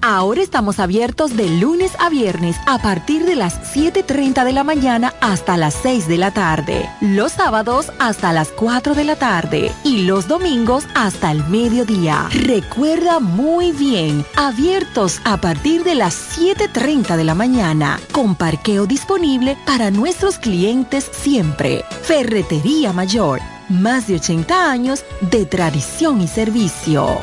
Ahora estamos abiertos de lunes a viernes a partir de las 7.30 de la mañana hasta las 6 de la tarde. Los sábados hasta las 4 de la tarde y los domingos hasta el mediodía. Recuerda muy bien, abiertos a partir de las 7.30 de la mañana, con parqueo disponible para nuestros clientes siempre. Ferretería Mayor, más de 80 años de tradición y servicio.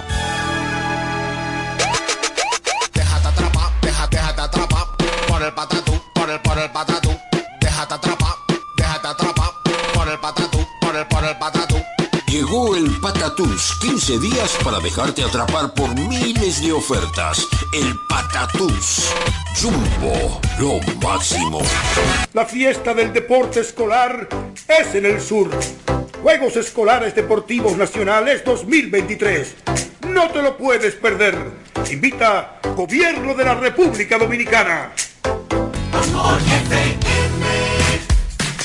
Patatús, 15 días para dejarte atrapar por miles de ofertas. El Patatús. Jumbo, lo máximo. La fiesta del deporte escolar es en el sur. Juegos Escolares Deportivos Nacionales 2023. No te lo puedes perder. Invita Gobierno de la República Dominicana.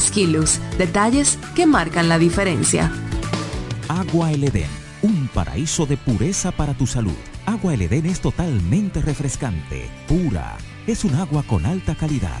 Skilus, detalles que marcan la diferencia. Agua El Edén, un paraíso de pureza para tu salud. Agua El Edén es totalmente refrescante, pura. Es un agua con alta calidad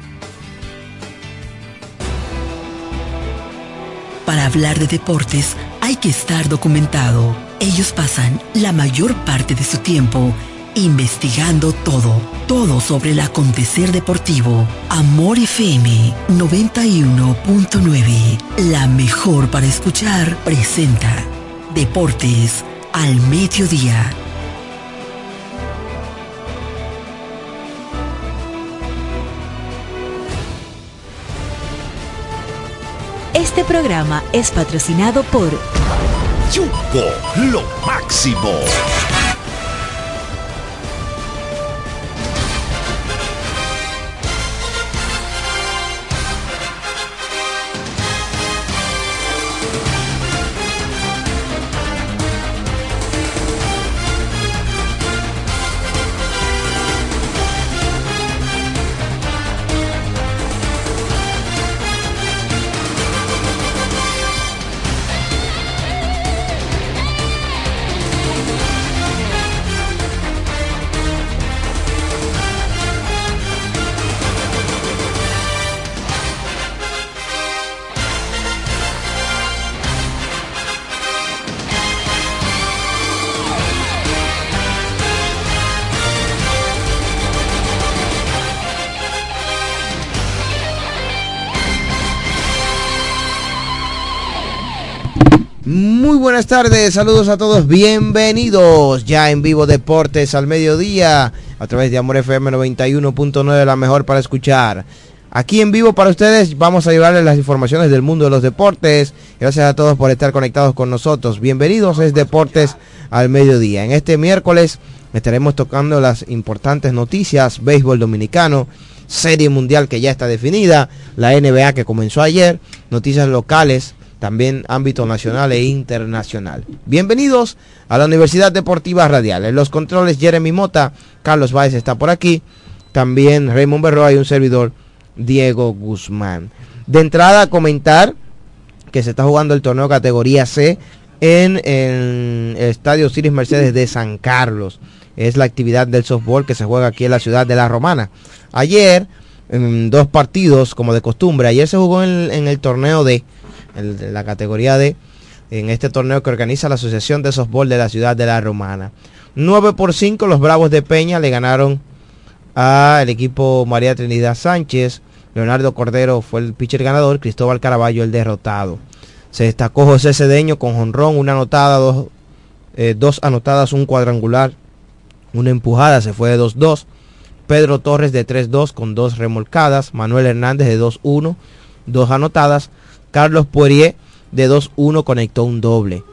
Para hablar de deportes hay que estar documentado. Ellos pasan la mayor parte de su tiempo investigando todo, todo sobre el acontecer deportivo. Amor FM 91.9, la mejor para escuchar, presenta Deportes al Mediodía. Programa es patrocinado por Jumbo, lo máximo. Buenas tardes, saludos a todos, bienvenidos ya en vivo Deportes al mediodía a través de Amor FM 91.9, la mejor para escuchar. Aquí en vivo para ustedes vamos a llevarles las informaciones del mundo de los deportes. Gracias a todos por estar conectados con nosotros. Bienvenidos es Deportes al mediodía. En este miércoles estaremos tocando las importantes noticias, béisbol dominicano, serie mundial que ya está definida, la NBA que comenzó ayer, noticias locales también ámbito nacional e internacional. Bienvenidos a la Universidad Deportiva Radial. En los controles Jeremy Mota, Carlos Báez está por aquí, también Raymond Berroa y un servidor Diego Guzmán. De entrada comentar que se está jugando el torneo categoría C en, el Estadio Ciris Mercedes de San Carlos. Es la actividad del softball que se juega aquí en la ciudad de La Romana. Ayer, en dos partidos, como de costumbre, ayer se jugó en el torneo de en la categoría D, en este torneo que organiza la Asociación de Softball de la ciudad de La Romana. 9 por 5 los Bravos de Peña le ganaron al equipo María Trinidad Sánchez. Leonardo Cordero fue el pitcher ganador, Cristóbal Caraballo el derrotado. Se destacó José Cedeño con jonrón, una anotada, dos, eh, dos anotadas, un cuadrangular, una empujada, se fue de 2-2. Pedro Torres de 3-2 con dos remolcadas. Manuel Hernández de 2-1, dos anotadas. Carlos Poirier de 2-1 conectó un doble.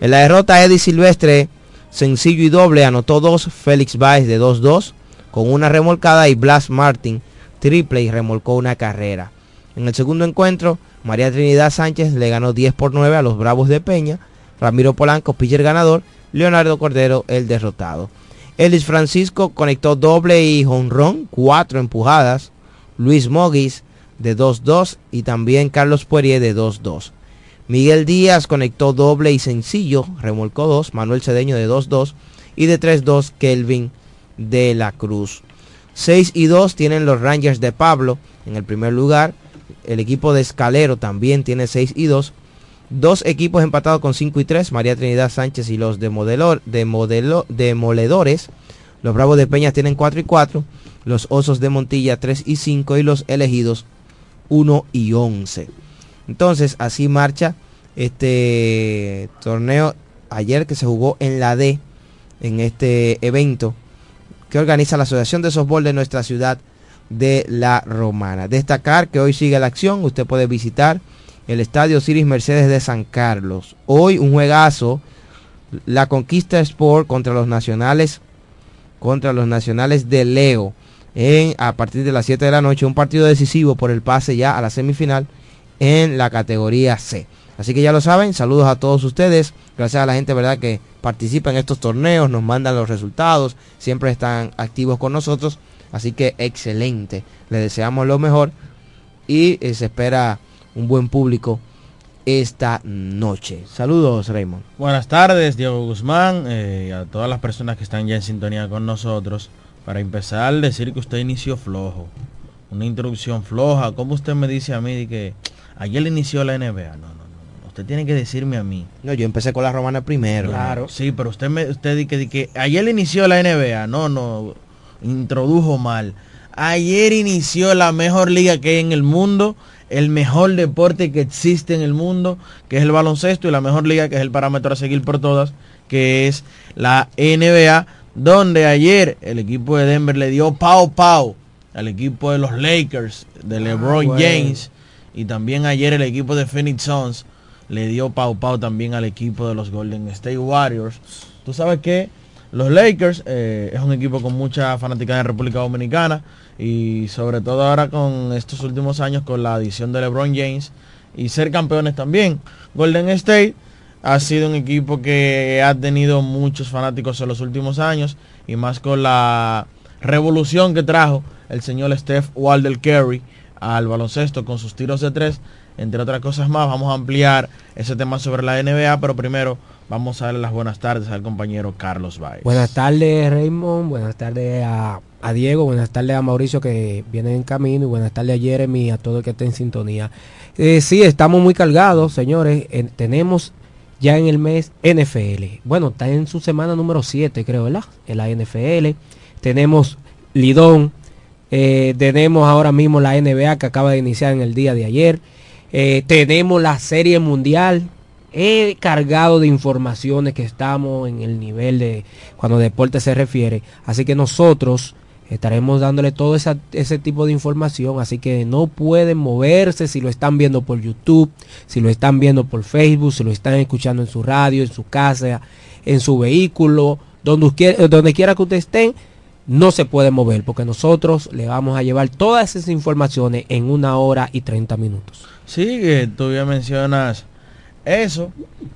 En la derrota Eddie Silvestre, sencillo y doble, anotó dos. Félix Baez de 2-2 con una remolcada y Blas Martin triple y remolcó una carrera. En el segundo encuentro, María Trinidad Sánchez le ganó 10 por 9 a los Bravos de Peña. Ramiro Polanco, pitcher ganador. Leonardo Cordero, el derrotado. Ellis Francisco conectó doble y jonrón, cuatro empujadas. Luis Mogis de 2-2 y también Carlos Poirier de 2-2. Miguel Díaz conectó doble y sencillo, remolcó 2. Manuel Cedeño de 2-2 y de 3-2 Kelvin de la Cruz. 6 y 2 tienen los Rangers de Pablo en el primer lugar. El equipo de Escalero también tiene 6 y 2. Dos equipos empatados con 5 y 3, María Trinidad Sánchez y los de, modelor, de, modelo, de Moledores. Los Bravos de Peñas tienen 4 y 4, los Osos de Montilla 3 y 5 y los elegidos 1 y 11. Entonces así marcha este torneo ayer que se jugó en la D, en este evento que organiza la Asociación de Softball de nuestra ciudad de La Romana. Destacar que hoy sigue la acción, usted puede visitar el Estadio Ciris Mercedes de San Carlos. Hoy un juegazo, la Conquista Sport contra los Nacionales, contra los Nacionales de Leo, en, a partir de las 7 de la noche, un partido decisivo por el pase ya a la semifinal en la categoría C. Así que ya lo saben, saludos a todos ustedes, gracias a la gente verdad que participa en estos torneos, nos mandan los resultados, siempre están activos con nosotros, así que excelente, le deseamos lo mejor y eh, se espera un buen público esta noche. Saludos, Raymond. Buenas tardes, Diego Guzmán, eh, a todas las personas que están ya en sintonía con nosotros. Para empezar, decir que usted inició flojo, una introducción floja. ¿Cómo usted me dice a mí que ayer inició la NBA? No, no, no, usted tiene que decirme a mí. No, yo empecé con la romana primero. Claro, sí, pero usted me, usted dice que, que ayer inició la NBA. No, no, introdujo mal. Ayer inició la mejor liga que hay en el mundo el mejor deporte que existe en el mundo, que es el baloncesto, y la mejor liga, que es el parámetro a seguir por todas, que es la NBA, donde ayer el equipo de Denver le dio pau pau al equipo de los Lakers, de LeBron James, y también ayer el equipo de Phoenix Suns le dio pau pau también al equipo de los Golden State Warriors. Tú sabes que los Lakers eh, es un equipo con mucha fanática en República Dominicana y sobre todo ahora con estos últimos años con la adición de LeBron James y ser campeones también. Golden State ha sido un equipo que ha tenido muchos fanáticos en los últimos años y más con la revolución que trajo el señor Steph Walder Curry al baloncesto con sus tiros de tres, entre otras cosas más. Vamos a ampliar ese tema sobre la NBA, pero primero vamos a darle las buenas tardes al compañero Carlos Baez. Buenas tardes Raymond, buenas tardes a, Diego, buenas tardes a Mauricio que viene en camino y buenas tardes a Jeremy, a todo el que esté en sintonía. Eh, sí, estamos muy cargados, señores. Tenemos ya en el mes NFL. Bueno, está en su semana número 7, creo, ¿verdad? En la NFL. Tenemos Lidón. Eh, tenemos ahora mismo la NBA que acaba de iniciar en el día de ayer. Eh, tenemos la Serie Mundial. He cargado de informaciones que estamos en el nivel de cuando deporte se refiere. Así que nosotros estaremos dándole todo ese tipo de información. Así que no pueden moverse si lo están viendo por YouTube, si lo están viendo por Facebook, si lo están escuchando en su radio, en su casa, en su vehículo, donde, donde quiera que ustedes estén. No se puede mover porque nosotros le vamos a llevar todas esas informaciones en una hora y 30 minutos. Sí, que tú ya mencionas eso.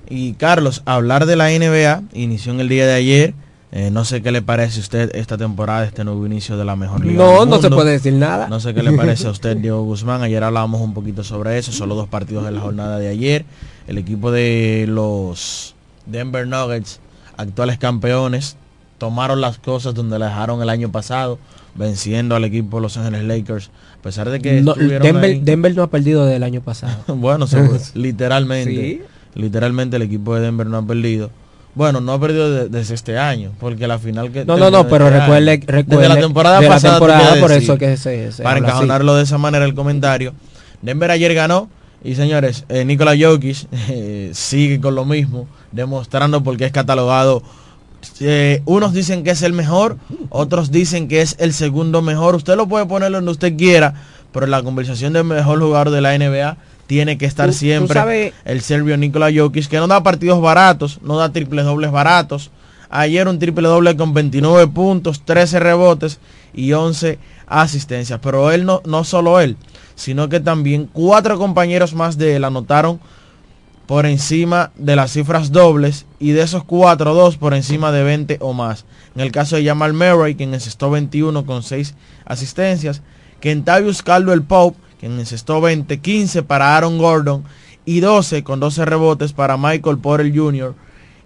Y Carlos, hablar de la NBA inició en el día de ayer. Eh, no sé qué le parece a usted esta temporada, este nuevo inicio de la mejor liga. No, no se puede decir nada. No sé qué le parece a usted, Diego Guzmán. Ayer hablábamos un poquito sobre eso, solo dos partidos de la jornada de ayer. El equipo de los Denver Nuggets, actuales campeones, tomaron las cosas donde la dejaron el año pasado, venciendo al equipo de Los Ángeles Lakers. A pesar de que no, Denver, ahí, Denver, no ha perdido del año pasado. bueno, literalmente. ¿Sí? Literalmente el equipo de Denver no ha perdido. Bueno, no ha perdido de- desde este año, porque la final que... No, no, no, pero este recuerde, año. recuerde Desde la temporada de la pasada, te temporada, por decir, eso que se, se para así. encajonarlo de esa manera el comentario. Denver ayer ganó y señores, eh, Nikola Jokic eh, sigue con lo mismo, demostrando porque es catalogado. eh, unos dicen que es el mejor, otros dicen que es el segundo mejor. Usted lo puede poner donde usted quiera, pero en la conversación del mejor jugador de la NBA tiene que estar Tú- tú siempre sabes- el serbio Nikola Jokic, que no da partidos baratos, no da triples dobles baratos. Ayer un triple doble con 29 puntos, 13 rebotes y 11 asistencias. Pero él no, no solo él, sino que también cuatro compañeros más de él anotaron por encima de las cifras dobles y de esos cuatro, dos por encima de 20 o más. En el caso de Jamal Murray, quien encestó 21 con 6 asistencias, Kentavious Caldwell Pope, quien encestó 20, 15 para Aaron Gordon y 12 con 12 rebotes para Michael Porter Jr.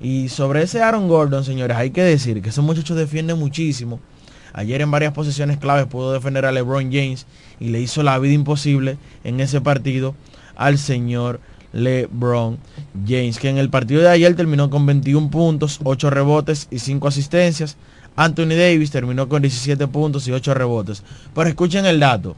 Y sobre ese Aaron Gordon, señores, hay que decir que ese muchacho defiende muchísimo. Ayer en varias posiciones claves pudo defender a LeBron James y le hizo la vida imposible en ese partido al señor LeBron James, que en el partido de ayer terminó con 21 puntos, 8 rebotes y 5 asistencias. Anthony Davis terminó con 17 puntos y 8 rebotes. Pero escuchen el dato.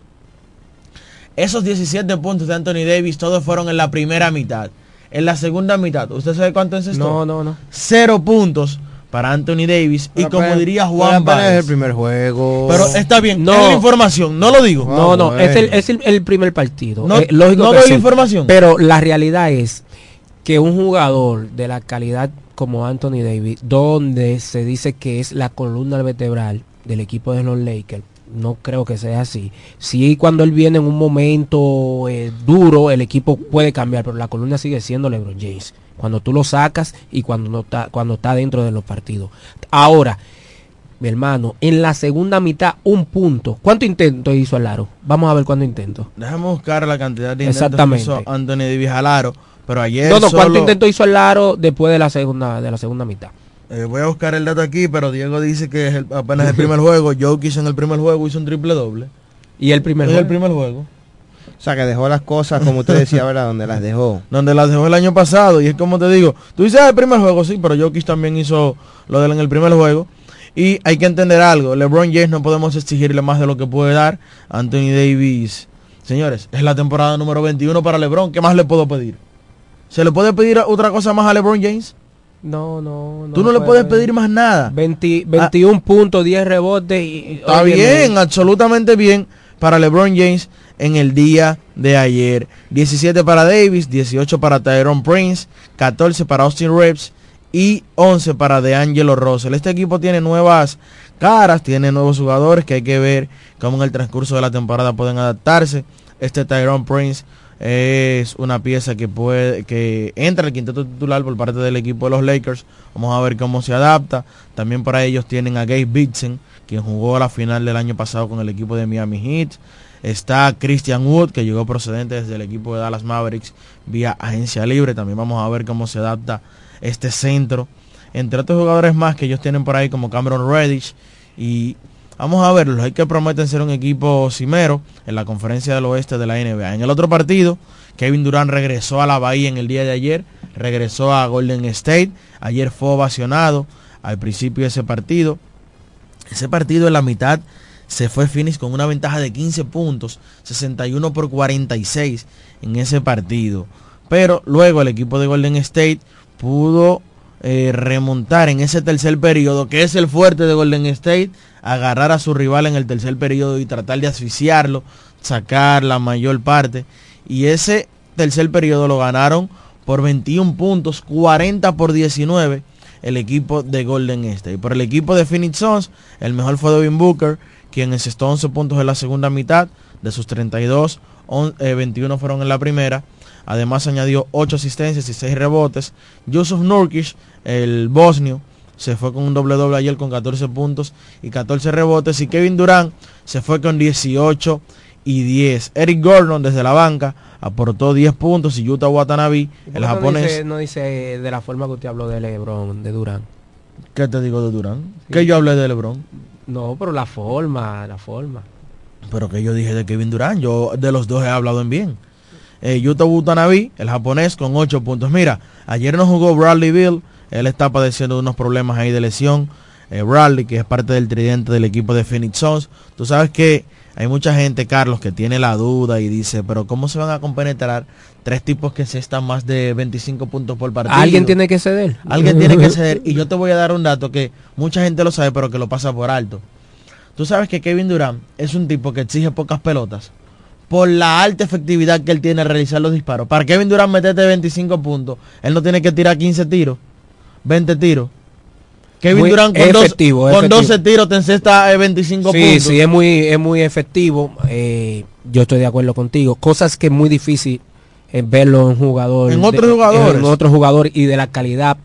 Esos 17 puntos de Anthony Davis todos fueron en la primera mitad. En la segunda mitad, ¿usted sabe cuánto encestó? No, no, no. Cero puntos para Anthony Davis. y Pero como apenas- diría Juan apenas es Baez, el primer juego. pero está bien, No. es la información, no lo digo. No, no, bueno. es, el, es el, el primer partido. No- Eh, lógico no que doy la información. Pero la realidad es que un jugador de la calidad como Anthony Davis, donde se dice que es la columna vertebral del equipo de los Lakers, no creo que sea así. Sí, cuando él viene en un momento eh, duro, el equipo puede cambiar, pero la columna sigue siendo LeBron James. Cuando tú lo sacas y cuando no está, cuando está dentro de los partidos. Ahora, mi hermano, en la segunda mitad, un punto. ¿Cuánto intento hizo al aro? Vamos a ver cuánto intento. Déjame buscar la cantidad de intentos que hizo Anthony Davis al aro, pero ayer No, no, ¿cuánto intento hizo al aro después de la segunda, de la segunda mitad? Eh, voy a buscar el dato aquí, pero Diego dice que es el- apenas el primer juego. Jokic en el primer juego hizo un triple doble. Y el primer Es juego. el primer juego. O sea, que dejó las cosas, como usted decía, ¿verdad? Donde las dejó. Donde las dejó el año pasado. Y es como te digo, tú dices "Ah, el primer juego, sí, pero Jokic también hizo lo de él en el primer juego. Y hay que entender algo. LeBron James no podemos exigirle más de lo que puede dar. Anthony Davis. Señores, es la temporada número 21 para LeBron. ¿Qué más le puedo pedir? ¿Se le puede pedir otra cosa más a LeBron James? No, no, no. Tú no le puedes pedir más nada. 20 21 puntos, 10 rebotes y... Está óyeme, bien, absolutamente bien para LeBron James en el día de ayer. 17 para Davis, 18 para Tyrone Prince, 14 para Austin Reeves y 11 para DeAngelo Russell. Este equipo tiene nuevas caras, tiene nuevos jugadores que hay que ver cómo en el transcurso de la temporada pueden adaptarse. Este Tyrone Prince es una pieza que puede que entra al quinteto titular por parte del equipo de los Lakers. Vamos a ver cómo se adapta. También para ellos tienen a Gabe Bitson, quien jugó la final del año pasado con el equipo de Miami Heat. Está Christian Wood, que llegó procedente desde el equipo de Dallas Mavericks vía agencia libre. También vamos a ver cómo se adapta este centro. Entre otros jugadores más que ellos tienen por ahí como Cameron Reddish. Y vamos a verlos. Hay que prometen ser un equipo cimero en la conferencia del oeste de la NBA. En el otro partido, Kevin Durant regresó a la Bahía en el día de ayer. Regresó a Golden State. Ayer fue ovacionado al principio de ese partido. Ese partido en la mitad se fue Phoenix con una ventaja de 15 puntos, 61 por 46 en ese partido. Pero luego el equipo de Golden State pudo eh, remontar en ese tercer periodo, que es el fuerte de Golden State, agarrar a su rival en el tercer periodo y tratar de asfixiarlo, sacar la mayor parte. Y ese tercer periodo lo ganaron por 21 puntos, 40 por 19 el equipo de Golden State. Por el equipo de Phoenix Suns, el mejor fue Devin Booker, quien encestó 11 puntos en la segunda mitad, de sus 32, on- eh, 21 fueron en la primera. Además añadió 8 asistencias y 6 rebotes. Yusuf Nurkic, el bosnio, se fue con un doble doble ayer con 14 puntos y 14 rebotes. Y Kevin Durant se fue con 18 y 10. Eric Gordon desde la banca aportó 10 puntos y Yuta Watanabe, ¿Y por qué el no japonés. dice- No dice, de la forma que usted habló de LeBron, de Durán. ¿Qué te digo de Durant? Que yo hablé de LeBron. No, pero la forma, la forma. Pero que yo dije de Kevin Durant, yo de los dos he hablado en bien. Eh, Yuta Watanabe, el japonés, con 8 puntos. Mira, ayer no jugó Bradley Bill, Él está padeciendo unos problemas ahí de lesión. Eh, Bradley, que es parte del tridente del equipo de Phoenix Suns. Tú sabes que hay mucha gente, Carlos, que tiene la duda y dice, pero ¿cómo se van a compenetrar tres tipos que se están más de 25 puntos por partido? Alguien tiene que ceder. Alguien tiene que ceder. Y yo te voy a dar un dato que mucha gente lo sabe, pero que lo pasa por alto. Tú sabes que Kevin Durant es un tipo que exige pocas pelotas por la alta efectividad que él tiene al realizar los disparos. Para Kevin Durant meterte 25 puntos, él no tiene que tirar 15 tiros, 20 tiros. Kevin Muy Durant con, dos- efectivo, con efectivo. 12 tiros te encesta eh, 25 Sí, puntos. sí, es muy, es muy efectivo. eh, yo estoy de acuerdo contigo. Cosas que es muy difícil eh, verlo en jugador. En de- otros jugadores. En otro jugador y de la calidad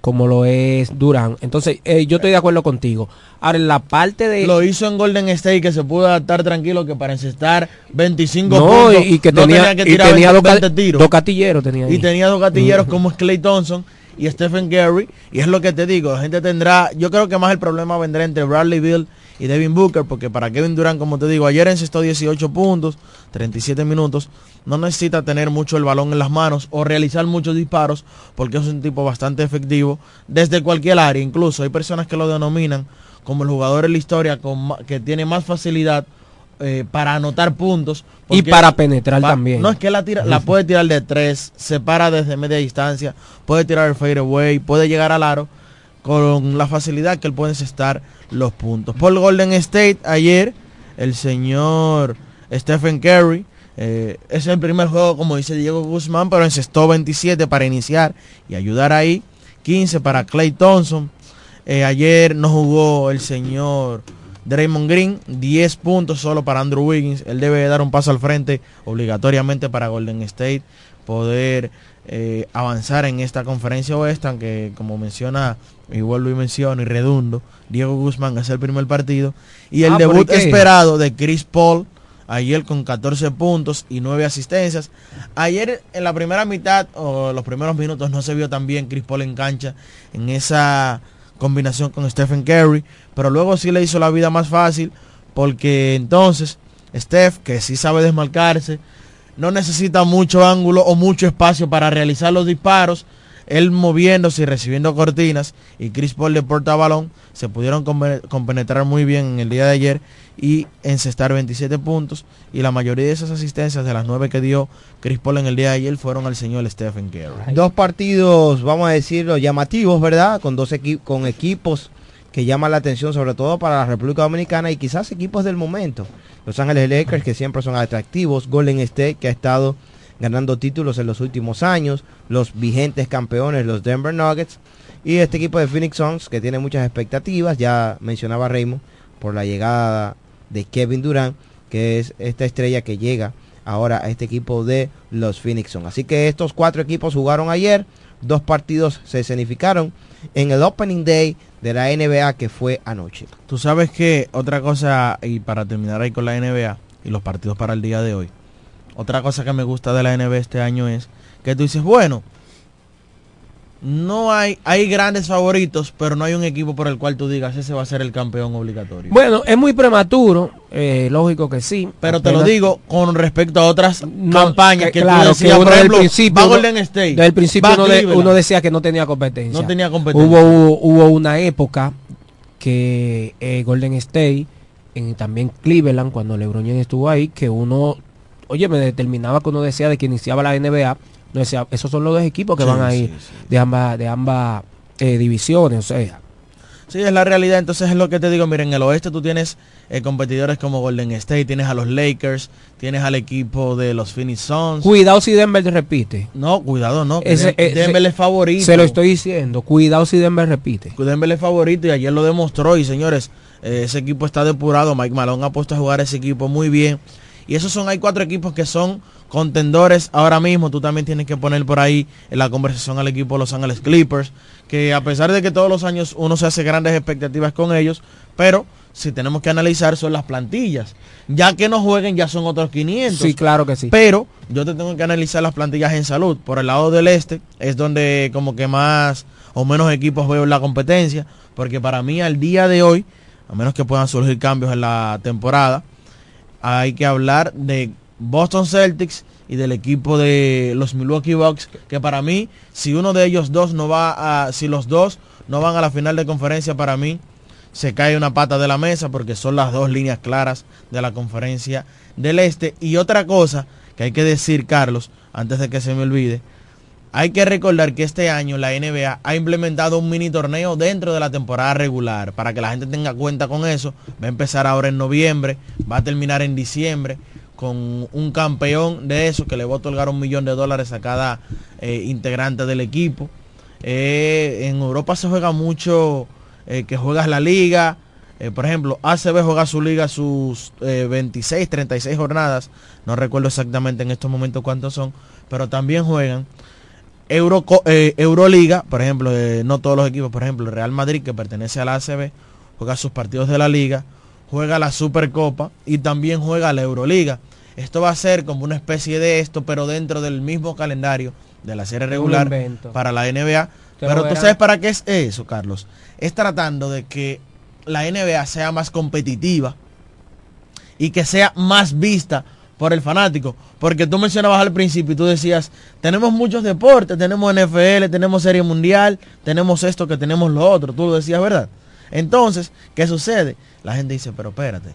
como lo es Durán. Entonces, eh, yo estoy de acuerdo contigo. Ahora, en la parte de... Lo hizo en Golden State que se pudo adaptar tranquilo que para encestar 25 no, puntos y, y que no tenía, que y tirar tenía 20 dos, ca- tiros. dos catilleros. Tenía ahí. y tenía dos gatilleros como es Clay Thompson y Stephen Curry y es lo que te digo la gente tendrá yo creo que más el problema vendrá entre Bradley Bill y Devin Booker porque para Kevin Durant como te digo ayer encestó 18 puntos 37 minutos no necesita tener mucho el balón en las manos o realizar muchos disparos porque es un tipo bastante efectivo desde cualquier área incluso hay personas que lo denominan como el jugador en la historia con que tiene más facilidad eh, para anotar puntos Y para penetrar también. No es que la tira, la puede tirar de tres, se para desde media distancia, puede tirar el fadeaway, puede llegar al aro con la facilidad que él puede encestar los puntos. Por Golden State ayer, el señor Stephen Curry, eh, es el primer juego, como dice Diego Guzmán, pero encestó 27 para iniciar y ayudar ahí, 15 para Clay Thompson. Eh, ayer no jugó el señor Draymond Green, 10 puntos solo para Andrew Wiggins. Él debe dar un paso al frente obligatoriamente para Golden State, poder eh, avanzar en esta conferencia oeste, aunque como menciona, y vuelvo y menciono y redundo, Diego Guzmán es el primer partido. Y el Ah, ¿por debut esperado de Chris Paul, ayer con 14 puntos y 9 asistencias. Ayer en la primera mitad o los primeros minutos no se vio tan bien Chris Paul en cancha en esa combinación con Stephen Curry, pero luego sí le hizo la vida más fácil porque entonces Steph, que sí sabe desmarcarse, no necesita mucho ángulo o mucho espacio para realizar los disparos, él moviéndose y recibiendo cortinas y Chris Paul de porta balón se pudieron compe- compenetrar muy bien en el día de ayer y encestar 27 puntos y la mayoría de esas asistencias de las nueve que dio Chris Paul en el día de ayer fueron al señor Stephen Curry. Dos partidos, vamos a decirlo, llamativos, ¿verdad? Con dos con equipos que llaman la atención, sobre todo para la República Dominicana y quizás equipos del momento. Los Ángeles Lakers, que siempre son atractivos. Golden State, que ha estado ganando títulos en los últimos años. Los vigentes campeones, los Denver Nuggets. Y este equipo de Phoenix Suns, que tiene muchas expectativas. Ya mencionaba Raymond por la llegada de Kevin Durant, que es esta estrella que llega ahora a este equipo de los Phoenix Suns. Así que estos cuatro equipos jugaron ayer, dos partidos se escenificaron en el Opening Day de la NBA que fue anoche. Tú sabes que otra cosa, y para terminar ahí con la NBA y los partidos para el día de hoy, otra cosa que me gusta de la NBA este año es que tú dices, bueno, no hay, hay grandes favoritos, pero no hay un equipo por el cual tú digas ese va a ser el campeón obligatorio. Bueno, es muy prematuro, eh, lógico que sí. pero te lo digo con respecto a otras No, campañas que- que, claro, tú decías, que por ejemplo, principio va Golden State. Desde el principio uno, de- Cleveland. uno decía que no tenía competencia. No tenía competencia. Hubo, hubo una época que eh, Golden State, en, también Cleveland, cuando LeBron James estuvo ahí, que uno, oye, me determinaba que uno decía de que iniciaba la NBA, no decía, esos son los dos equipos que Sí, van ahí sí, sí. de ambas, de ambas eh, divisiones, o sea. Sí, es la realidad. Entonces es lo que te digo. Miren, en el oeste tú tienes eh, competidores como Golden State, tienes a los Lakers, tienes al equipo de los Phoenix Suns. Cuidado si Denver repite. No, cuidado, no. Ese- Den- ese- Denver es favorito. Se lo estoy diciendo, cuidado si Denver repite. Denver es favorito y ayer lo demostró. Y señores, eh, ese equipo está depurado. Mike Malone ha puesto a jugar a ese equipo muy bien. Y esos son, hay cuatro equipos que son contendores ahora mismo. Tú también tienes que poner por ahí en la conversación al equipo de Los Ángeles Clippers. Que a pesar de que todos los años uno se hace grandes expectativas con ellos, pero si tenemos que analizar son las plantillas. Ya que no jueguen ya son otros 500. Sí, claro que sí. Pero yo te tengo que analizar las plantillas en salud. Por el lado del este es donde como que más o menos equipos veo en la competencia. Porque para mí al día de hoy, a menos que puedan surgir cambios en la temporada, hay que hablar de Boston Celtics y del equipo de los Milwaukee Bucks, que para mí, si uno de ellos dos no va a, si los dos no van a la final de conferencia, para mí se cae una pata de la mesa porque son las dos líneas claras de la conferencia del este. Y otra cosa que hay que decir, Carlos, antes de que se me olvide, hay que recordar que este año la NBA ha implementado un mini torneo dentro de la temporada regular. Para que la gente tenga cuenta con eso, va a empezar ahora en noviembre, va a terminar en diciembre con un campeón de eso que le va a otorgar un millón de dólares a cada eh, integrante del equipo. Eh, en Europa se juega mucho eh, que juegas la liga. por ejemplo, ACB juega su liga sus 26, 36 jornadas. No recuerdo exactamente en estos momentos cuántos son. Pero también juegan Euro, Euroliga. Por ejemplo, no todos los equipos. Por ejemplo, el Real Madrid que pertenece a la ACB juega sus partidos de la liga. Juega la Supercopa y también juega la Euroliga. Esto va a ser como una especie de esto, pero dentro del mismo calendario de la serie regular para la NBA. pero tú sabes para qué es eso, Carlos. Es tratando de que la NBA sea más competitiva y que sea más vista por el fanático. Porque tú mencionabas al principio y tú decías, tenemos muchos deportes, tenemos NFL, tenemos Serie Mundial, tenemos esto, que tenemos lo otro. Tú lo decías, ¿verdad? Entonces, ¿qué sucede? La gente dice, pero espérate,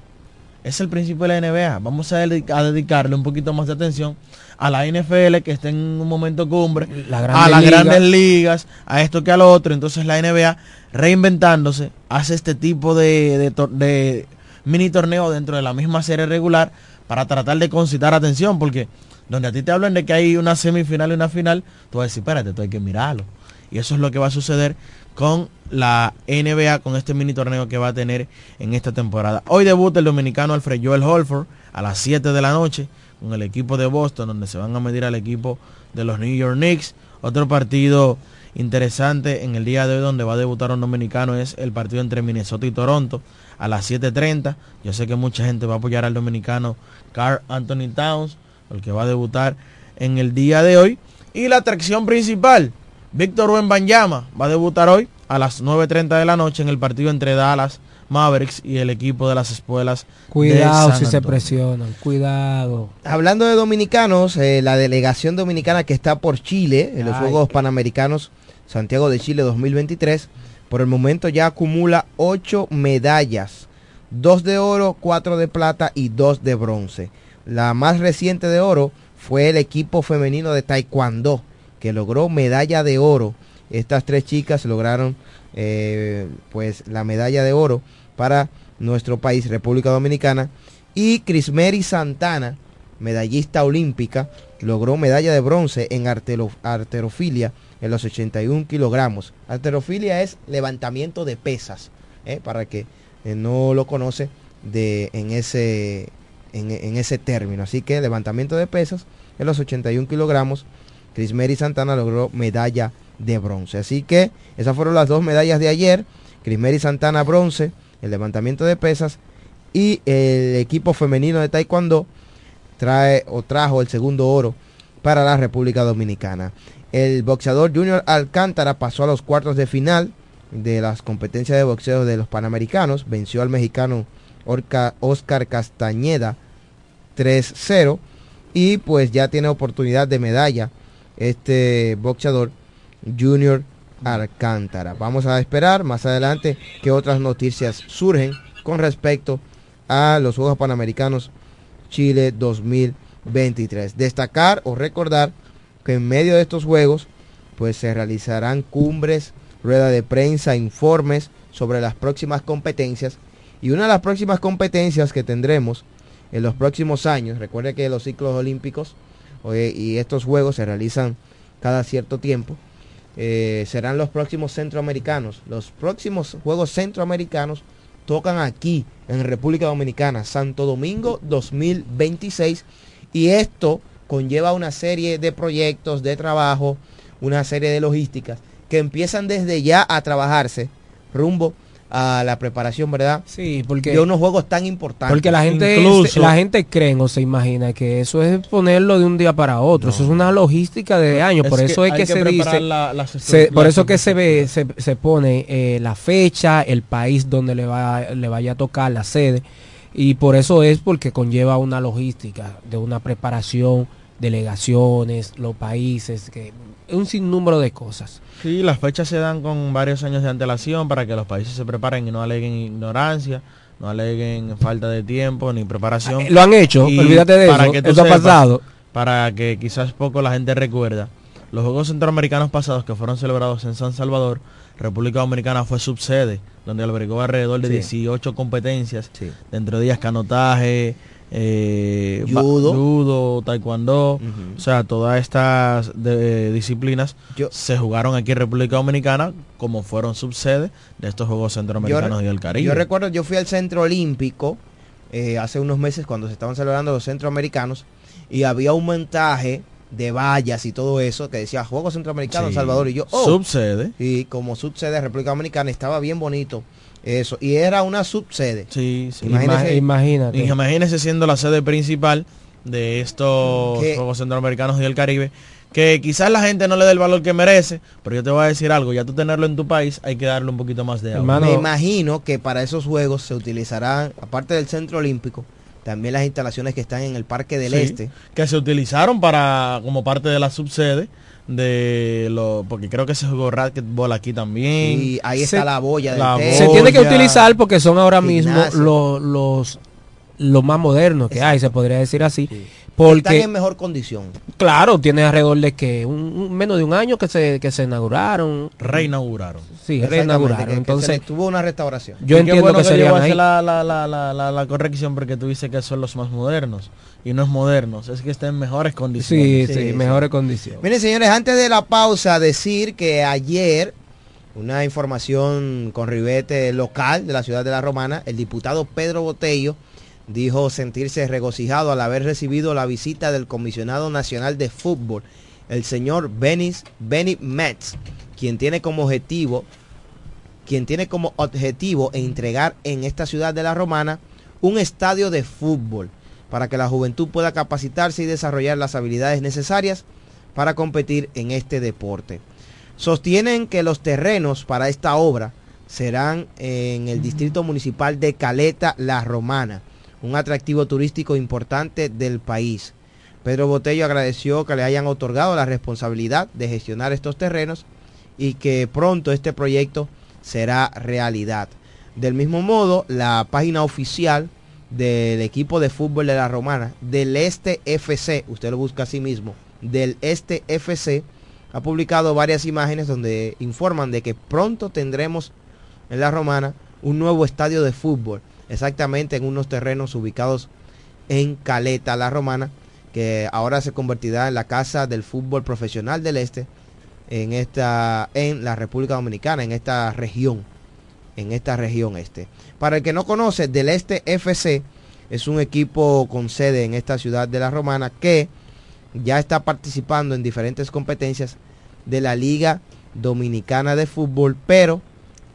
es el principio de la NBA. Vamos a, dedicarle un poquito más de atención a la NFL que está en un momento cumbre, a las grandes ligas, a esto que a lo otro. Entonces la NBA reinventándose hace este tipo de, de, mini torneo dentro de la misma serie regular para tratar de concitar atención porque donde a ti te hablan de que hay una semifinal y una final, tú vas a decir, espérate, tú hay que mirarlo. Y eso es lo que va a suceder con la NBA, con este mini torneo que va a tener en esta temporada. Hoy debuta el dominicano Alfred Joel Holford a las 7 de la noche con el equipo de Boston, donde se van a medir al equipo de los New York Knicks. Otro partido interesante en el día de hoy donde va a debutar un dominicano es el partido entre Minnesota y Toronto a las 7.30. Yo sé que mucha gente va a apoyar al dominicano Carl Anthony Towns, el que va a debutar en el día de hoy. Y la atracción principal, Víctor Wembanyama va a debutar hoy a las 9.30 de la noche en el partido entre Dallas Mavericks y el equipo de las escuelas. Cuidado si se presionan, cuidado. Hablando de dominicanos, eh, la delegación dominicana que está por Chile en los Juegos Panamericanos Santiago de Chile 2023, por el momento ya acumula 8 medallas, 2 de oro, 4 de plata y 2 de bronce. La más reciente de oro fue el equipo femenino de Taekwondo que logró medalla de oro. Estas tres chicas lograron eh, pues la medalla de oro para nuestro país, República Dominicana. Y Crismeri Santana, medallista olímpica, logró medalla de bronce en arterofilia en los 81 kilogramos. Arterofilia es levantamiento de pesas, eh, para que eh, no lo conoce de, en, ese, en, en, ese término. Así que levantamiento de pesas en los 81 kilogramos Crismeri Santana logró medalla de bronce. Así que esas fueron las dos medallas de ayer. Crismeri Santana bronce, el levantamiento de pesas y el equipo femenino de Taekwondo trae o trajo el segundo oro para la República Dominicana. El boxeador Junior Alcántara pasó a los cuartos de final de las competencias de boxeo de los Panamericanos. Venció al mexicano Oscar Castañeda 3-0 y pues ya tiene oportunidad de medalla este boxeador Junior Alcántara. Vamos a esperar más adelante que otras noticias surgen con respecto a los Juegos Panamericanos Chile 2023. Destacar o recordar que en medio de estos Juegos pues se realizarán cumbres, rueda de prensa, informes sobre las próximas competencias y una de las próximas competencias que tendremos en los próximos años, recuerde que los ciclos olímpicos y estos juegos se realizan cada cierto tiempo, eh, serán los próximos centroamericanos. Los próximos Juegos Centroamericanos tocan aquí en República Dominicana, Santo Domingo 2026. Y esto conlleva una serie de proyectos de trabajo, una serie de logísticas que empiezan desde ya a trabajarse rumbo a la preparación, ¿verdad? Sí, porque de unos juegos tan importantes. Porque la gente la gente cree o se imagina que eso es ponerlo de un día para otro, eso es una logística de años, por eso es que, se dice por eso que se ve se, se pone eh, la fecha, el país donde le va le vaya a tocar la sede Y por eso es porque conlleva una logística de una preparación, delegaciones, los países, que un sinnúmero de cosas. Sí, las fechas se dan con varios años de antelación para que los países se preparen y no aleguen ignorancia, no aleguen falta de tiempo ni preparación. Eh, Lo han hecho, Y olvídate de para eso, que eso ha pasado. Para que quizás poco la gente recuerda. Los Juegos Centroamericanos pasados que fueron celebrados en San Salvador, República Dominicana fue subsede, donde albergó alrededor de Sí. 18 competencias, Sí. dentro de ellas canotaje, eh, Judo. judo, taekwondo, o sea, todas estas de- disciplinas Yo- se jugaron aquí en República Dominicana como fueron subsede de estos Juegos Centroamericanos y del Caribe. Yo recuerdo, yo fui al Centro Olímpico eh, hace unos meses cuando se estaban celebrando los centroamericanos y había un montaje de vallas y todo eso que decía Juegos Centroamericanos Sí. Salvador y yo, oh, Subsede. y como subsede de República Dominicana estaba bien bonito eso y era una subsede. Sí, sí. Imagínese- Ima- Imagínate. Y Imagínese siendo la sede principal de estos ¿Qué? Juegos Centroamericanos y del Caribe, que quizás la gente no le dé el valor que merece, pero yo te voy a decir algo, ya tú tenerlo en tu país hay que darle un poquito más de agua. Hermano, Me imagino que para esos juegos se utilizarán, aparte del Centro Olímpico, también las instalaciones que están en el Parque del Sí, Este. Que se utilizaron para como parte de la subsede de lo porque creo que se jugó racquetball aquí también. Y ahí Se- está la boya del la se tiene que utilizar porque son ahora mismo gimnasio. lo- los los más modernos que hay, se podría decir así. Sí. Están Porque, en mejor condición. claro, tiene alrededor de que un, un- menos de un año que se, que se inauguraron. Reinauguraron. Sí, reinauguraron. que- que se Entonces, tuvo una restauración. yo entiendo bueno que yo serían voy a hacer ahí. la, la, la, la, la, la corrección porque tú dices que son los más modernos. Y no es modernos, es que está en mejores condiciones. Sí, Sí, sí, sí. mejores condiciones. Miren, señores, antes de la pausa, decir que ayer, una información con ribete local de la ciudad de La Romana, el diputado Pedro Botello dijo sentirse regocijado al haber recibido la visita del comisionado nacional de fútbol, el señor Benis, Benny Metz, quien tiene como objetivo quien tiene como objetivo entregar en esta ciudad de La Romana un estadio de fútbol para que la juventud pueda capacitarse y desarrollar las habilidades necesarias para competir en este deporte. Sostienen que los terrenos para esta obra serán en el distrito municipal de Caleta, La Romana, un atractivo turístico importante del país. Pedro Botello agradeció que le hayan otorgado la responsabilidad de gestionar estos terrenos y que pronto este proyecto será realidad. Del mismo modo, la página oficial del equipo de fútbol de la Romana, del Este FC, usted lo busca así mismo, del Este FC, ha publicado varias imágenes donde informan de que pronto tendremos en la Romana un nuevo estadio de fútbol, exactamente en unos terrenos ubicados en Caleta, la Romana, que ahora se convertirá en la casa del fútbol profesional del Este en esta en la República Dominicana, en esta región, en esta región este. Para el que no conoce, del Este FC es un equipo con sede en esta ciudad de la Romana que ya está participando en diferentes competencias de la Liga Dominicana de Fútbol, pero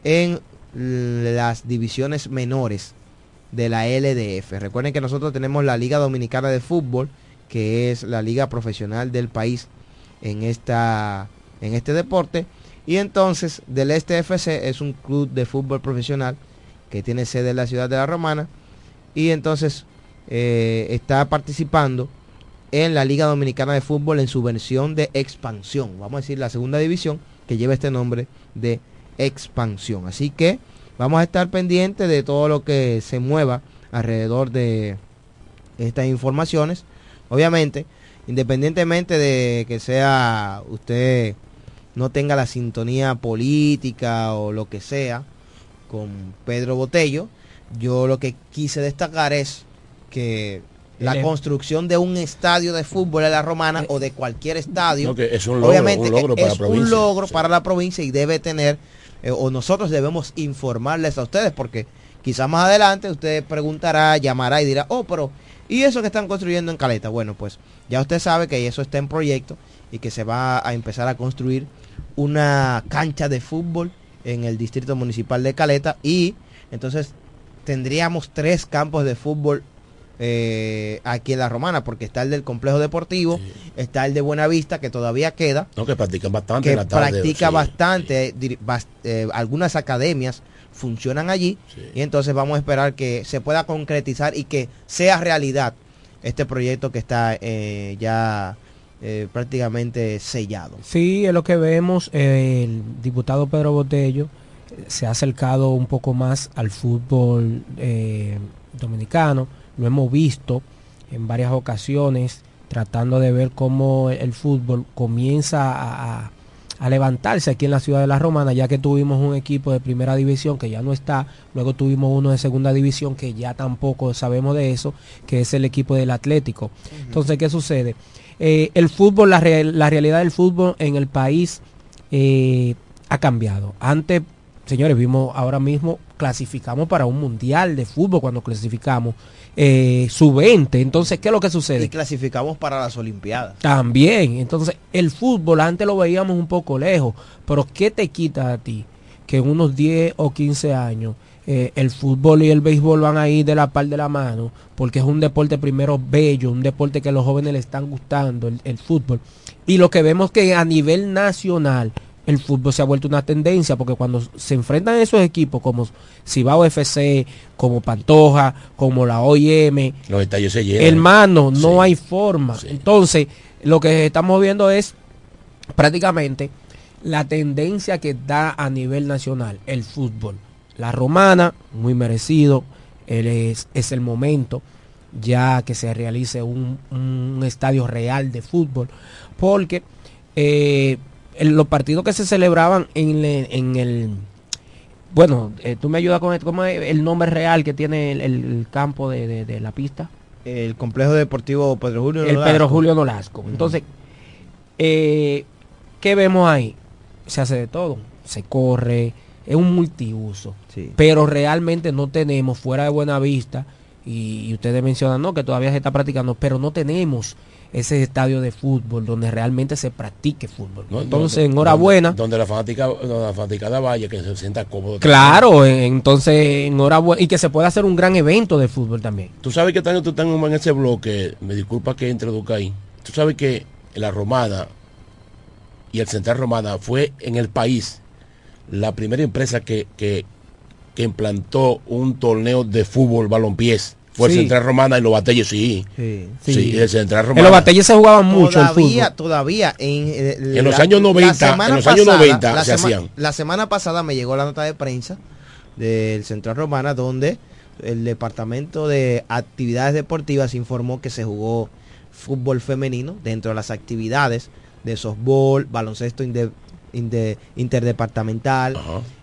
en las divisiones menores de la LDF. Recuerden que nosotros tenemos la Liga Dominicana de Fútbol, que es la liga profesional del país en esta en este deporte y entonces del Este FC es un club de fútbol profesional que tiene sede en la ciudad de la Romana y entonces eh, está participando en la Liga Dominicana de Fútbol en su versión de expansión, vamos a decir la segunda división que lleva este nombre de expansión. Así que vamos a estar pendientes de todo lo que se mueva alrededor de estas informaciones. Obviamente, independientemente de que sea usted no tenga la sintonía política o lo que sea con Pedro Botello, yo lo que quise destacar es que la es- construcción de un estadio de fútbol en la romana o de cualquier estadio No, que es un logro, obviamente un logro para la es un provincia. logro Sí. para la provincia y debe tener eh, o nosotros debemos informarles a ustedes porque quizás más adelante usted preguntará, llamará y dirá, oh, pero ¿y eso que están construyendo en Caleta? Bueno, pues ya usted sabe que eso está en proyecto y que se va a empezar a construir una cancha de fútbol en el distrito municipal de Caleta y entonces tendríamos tres campos de fútbol eh, aquí en la Romana porque está el del complejo deportivo, está el de Buenavista que todavía queda No, que practican bastante que en la tarde. practica sí. bastante, bas- eh, algunas academias funcionan allí y entonces vamos a esperar que se pueda concretizar y que sea realidad este proyecto que está eh, ya eh, prácticamente sellado. Sí, es lo que vemos. eh, el diputado Pedro Botello eh, se ha acercado un poco más al fútbol eh, dominicano. Lo hemos visto en varias ocasiones tratando de ver cómo el fútbol comienza a, levantarse aquí en la ciudad de La Romana, ya que tuvimos un equipo de primera división que ya no está, luego tuvimos uno de segunda división que ya tampoco sabemos de eso, que es el equipo del Atlético. Entonces, ¿qué sucede? Eh, el fútbol, la realidad del fútbol en el país eh, ha cambiado. Antes, señores, vimos ahora mismo, clasificamos para un mundial de fútbol cuando clasificamos eh, sub-20. Entonces, ¿qué es lo que sucede? Y clasificamos para las Olimpiadas. También, entonces el fútbol antes lo veíamos un poco lejos, pero ¿qué te quita a ti que en unos 10 o 15 años eh, el fútbol y el béisbol van a ir de la par de la mano? Porque es un deporte primero bello, un deporte que a los jóvenes le están gustando, el, el fútbol. Y lo que vemos que a nivel nacional el fútbol se ha vuelto una tendencia, porque cuando se enfrentan esos equipos como Cibao FC, como Pantoja, como la OIM, Los estadios se llenan. Hermano, no hay forma. Entonces, lo que estamos viendo es prácticamente la tendencia que da a nivel nacional el fútbol. La romana, muy merecido, él es, es el momento ya que se realice un, un estadio real de fútbol, porque eh, en los partidos que se celebraban en, el- en el... Bueno, eh, tú me ayudas con esto, ¿cómo es el nombre real que tiene el, el campo de- de- de la pista? El complejo deportivo Pedro Julio el Nolasco. Pedro Julio Nolasco. Entonces, eh, ¿qué vemos ahí? Se hace de todo. Se corre, es un multiuso. Pero realmente no tenemos fuera de buena vista, y, y ustedes mencionan ¿no? que todavía se está practicando, pero no tenemos ese estadio de fútbol donde realmente se practique fútbol. No, Entonces, enhorabuena. Donde, donde la fanática, donde la fanaticada vaya, que se sienta cómodo. Claro, eh, entonces enhorabuena. Y que se pueda hacer un gran evento de fútbol también. Tú sabes que tú estás en ese bloque, me disculpa que introduzca ahí. Tú sabes que la Romana y el Central Romana fue en el país la primera empresa que, que, que implantó un torneo de fútbol balompiés. Fue Sí. el Central Romana y los batallos, sí. Sí. Sí, el Central En Romana. los batalles se jugaban mucho el Todavía, fútbol. todavía. En, eh, En los años 90, semana en los años 90 la se sema- hacían. La semana pasada me llegó la nota de prensa del Central Romana donde el Departamento de Actividades Deportivas informó que se jugó fútbol femenino dentro de las actividades de softball, baloncesto interdepartamental.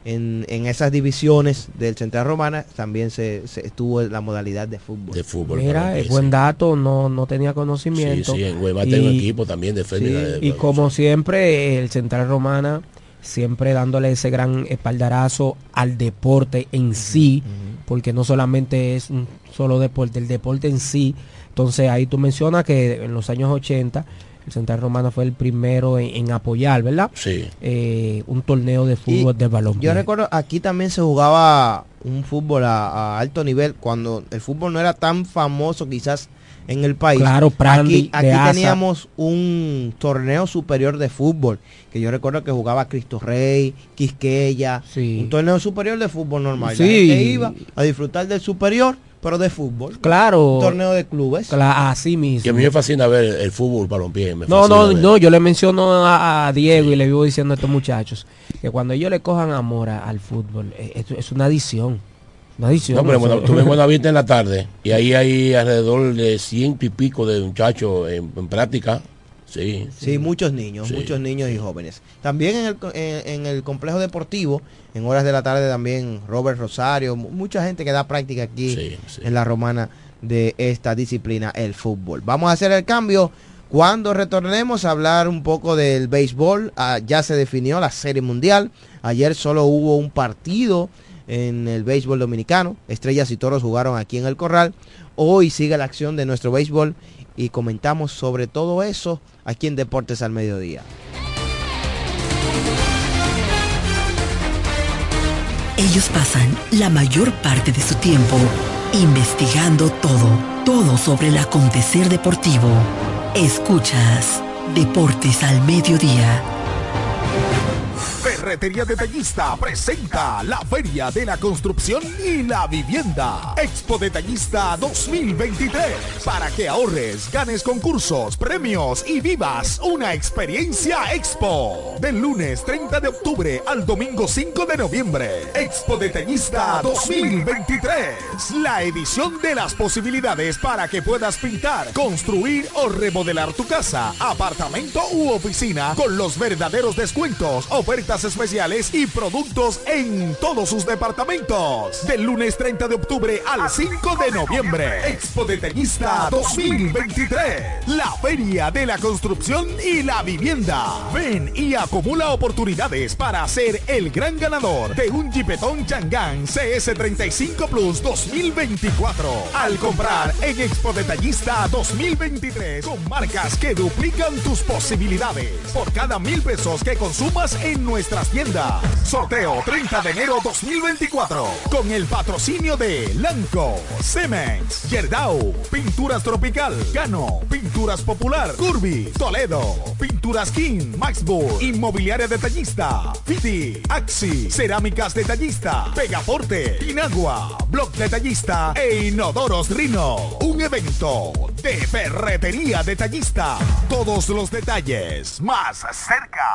En, en esas divisiones del Central Romana también se, se estuvo la modalidad de fútbol. De fútbol. Mira, es buen dato, no, no tenía conocimiento. Sí, sí, en un Y- equipo también defende. Y como siempre, el Central Romana, siempre dándole ese gran espaldarazo al deporte en sí, porque no solamente es un solo deporte, el deporte en sí. Entonces ahí tú mencionas que en los años 80 el Central Romana fue el primero en, en apoyar, ¿verdad? Sí. Eh, un torneo de fútbol de balón. Yo recuerdo aquí también se jugaba un fútbol a, a alto nivel cuando el fútbol no era tan famoso quizás en el país. Claro, Prandi, aquí, aquí de Asa. teníamos un torneo superior de fútbol que yo recuerdo que jugaba Cristo Rey, Quisqueya, un torneo superior de fútbol normal. La Sí. gente iba a disfrutar del superior, pero de fútbol. Claro. Un torneo de clubes. Cla- así mismo. Que a mí me fascina ver el fútbol balompié. me No, no, ver. no, yo le menciono a, a Diego y le vivo diciendo a estos muchachos que cuando ellos le cojan amor a- al fútbol, eh, es, es una adicción. Una adicción. No, pero bueno, tuve buena vista en la tarde y ahí hay alrededor de ciento y pico de muchachos en, en práctica. Sí. Sí, muchos niños, Sí. muchos niños y jóvenes. También en el, en, en el complejo deportivo, en horas de la tarde también Robert Rosario, mu- mucha gente que da práctica aquí en la romana de esta disciplina, el fútbol. Vamos a hacer el cambio. Cuando retornemos a hablar un poco del béisbol, ah, ya se definió la serie mundial. Ayer solo hubo un partido en el béisbol dominicano. Estrellas y Toros jugaron aquí en el Corral. Hoy sigue la acción de nuestro béisbol y comentamos sobre todo eso aquí en Deportes al Mediodía. Ellos pasan la mayor parte de su tiempo investigando todo, todo sobre el acontecer deportivo. Escuchas Deportes al Mediodía. Ferretería Detallista presenta la Feria de la Construcción y la Vivienda. Expo Detallista 2023. Para que ahorres, ganes concursos, premios y vivas una experiencia Expo. Del lunes 30 de octubre al domingo 5 de noviembre. Expo Detallista 2023. La edición de las posibilidades para que puedas pintar, construir o remodelar tu casa, apartamento u oficina con los verdaderos descuentos, ofertas especiales y productos en todos sus departamentos. Del lunes 30 de octubre al 5 de noviembre. Expo Detallista 2023. La feria de la construcción y la vivienda. Ven y acumula oportunidades para ser el gran ganador de un Jeepetón Changán CS35 Plus 2024. Al comprar en Expo Detallista 2023 con marcas que duplican tus posibilidades. Por cada mil pesos que consumas en tiendas. Sorteo 30 de enero 2024. Con el patrocinio de Lanco, Cemex, Yerdau, Pinturas Tropical, Gano, Pinturas Popular, Curvi, Toledo, Pinturas King, Maxburg, Inmobiliaria Detallista, Fiti, Axi, Cerámicas Detallista, Pegaforte, Inagua, Blog Detallista e Inodoros Rino. Un evento de ferretería detallista. Todos los detalles más cerca.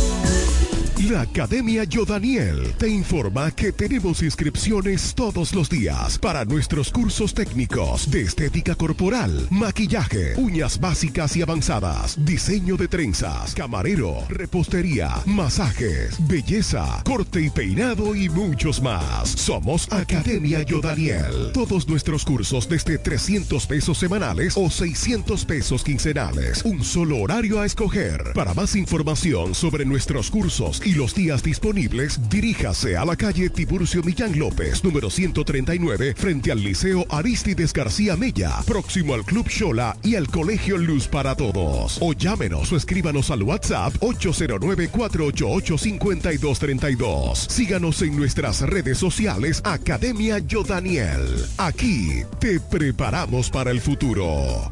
La Academia Yodaniel te informa que tenemos inscripciones todos los días para nuestros cursos técnicos de estética corporal, maquillaje, uñas básicas y avanzadas, diseño de trenzas, camarero, repostería, masajes, belleza, corte y peinado y muchos más. Somos Academia Yodaniel. Todos nuestros cursos desde 300 pesos semanales o 600 pesos quincenales. Un solo horario a escoger. Para más información sobre nuestros cursos y los días disponibles, diríjase a la calle Tiburcio Millán López, número 139, frente al Liceo Aristides García Mella, próximo al Club Shola y al Colegio Luz para Todos. O llámenos o escríbanos al WhatsApp 809-488-5232. Síganos en nuestras redes sociales Academia Yodaniel. Aquí te preparamos para el futuro.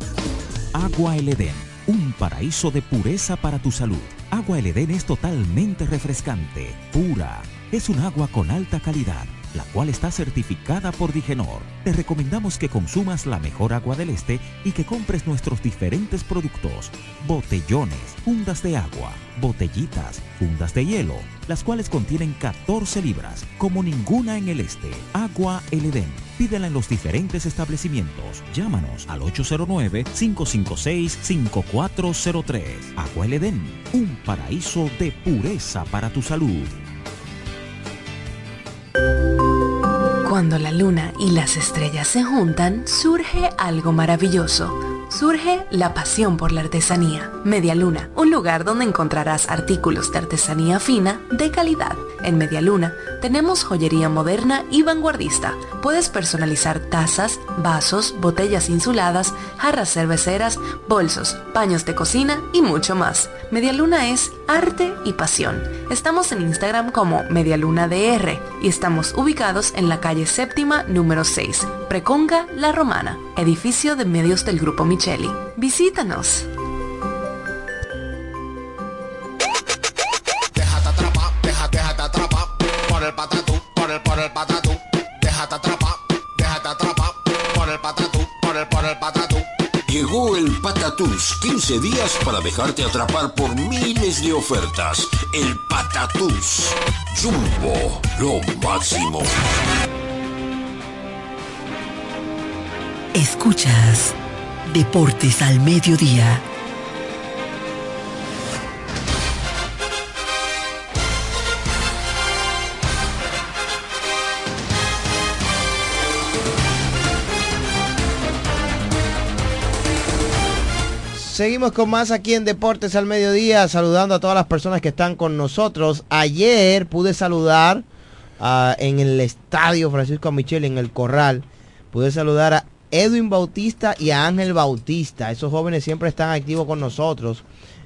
Agua El Edén, un paraíso de pureza para tu salud. Agua El Edén es totalmente refrescante, pura. Es un agua con alta calidad, la cual está certificada por Digenor. Te recomendamos que consumas la mejor agua del este y que compres nuestros diferentes productos. Botellones, fundas de agua, botellitas, fundas de hielo, las cuales contienen 14 libras, como ninguna en el este. Agua El Edén. Pídela en los diferentes establecimientos. Llámanos al 809-556-5403. Agua El Edén, un paraíso de pureza para tu salud. Cuando la luna y las estrellas se juntan, surge algo maravilloso. Surge la pasión por la artesanía. Media Luna, un lugar donde encontrarás artículos de artesanía fina de calidad. En Media Luna tenemos joyería moderna y vanguardista. Puedes personalizar tazas, vasos, botellas insuladas, jarras cerveceras, bolsos, paños de cocina y mucho más. Media Luna es arte y pasión. Estamos en Instagram como MedialunaDR y estamos ubicados en la calle séptima número 6, Preconga La Romana, edificio de medios del Grupo Micheli. Visítanos. Déjate atrapar, déjate, déjate atrapar por el patatú, por el, por el patatú. Déjate atrapar, déjate atrapar por el patatú, por el, por el patatú. Llegó el Patatús, 15 días para dejarte atrapar por miles de ofertas. El Patatús. Jumbo, lo máximo. Escuchas Deportes al Mediodía. Seguimos con más aquí en Deportes al Mediodía, saludando a todas las personas que están con nosotros. Ayer pude saludar ah, en el estadio Francisco Michel, en el Corral, pude saludar a Edwin Bautista y a Ángel Bautista. Esos jóvenes siempre están activos con nosotros.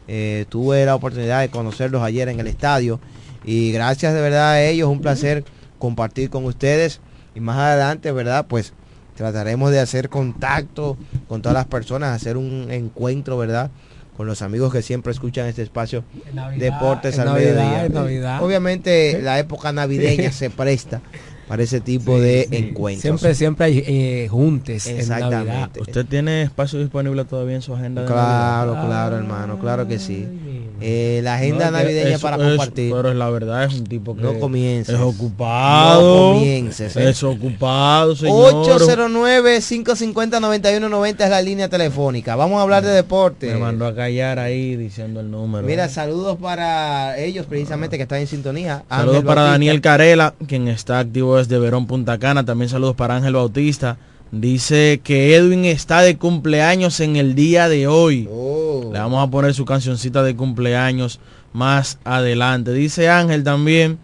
Eh, tuve la oportunidad de conocerlos ayer en el estadio y gracias de verdad a ellos, un placer compartir con ustedes y más adelante, ¿verdad? Pues trataremos de hacer contacto con todas las personas, hacer un encuentro, ¿verdad? Con los amigos que siempre escuchan este espacio Deportes al mediodía. Obviamente la época navideña se presta para ese tipo de encuentros. Siempre, siempre hay eh, juntes. Exactamente. ¿Usted tiene espacio disponible todavía en su agenda? De claro, claro, hermano, claro que sí. Eh, la agenda navideña para compartir. pero la verdad es un tipo que no comiences. es ocupado. No comiences. ¿eh? Es ocupado, señor. 809-550-9190 es la línea telefónica. Vamos a hablar de deporte. Me mandó a callar ahí diciendo el número. Mira, saludos para ellos precisamente que están en sintonía. Saludos Ángel para. Daniel Carela, quien está activo desde Verón Punta Cana. También saludos para Ángel Bautista. Dice que Edwin está de cumpleaños en el día de hoy. Oh. Le vamos a poner su cancioncita de cumpleaños más adelante. Dice Ángel también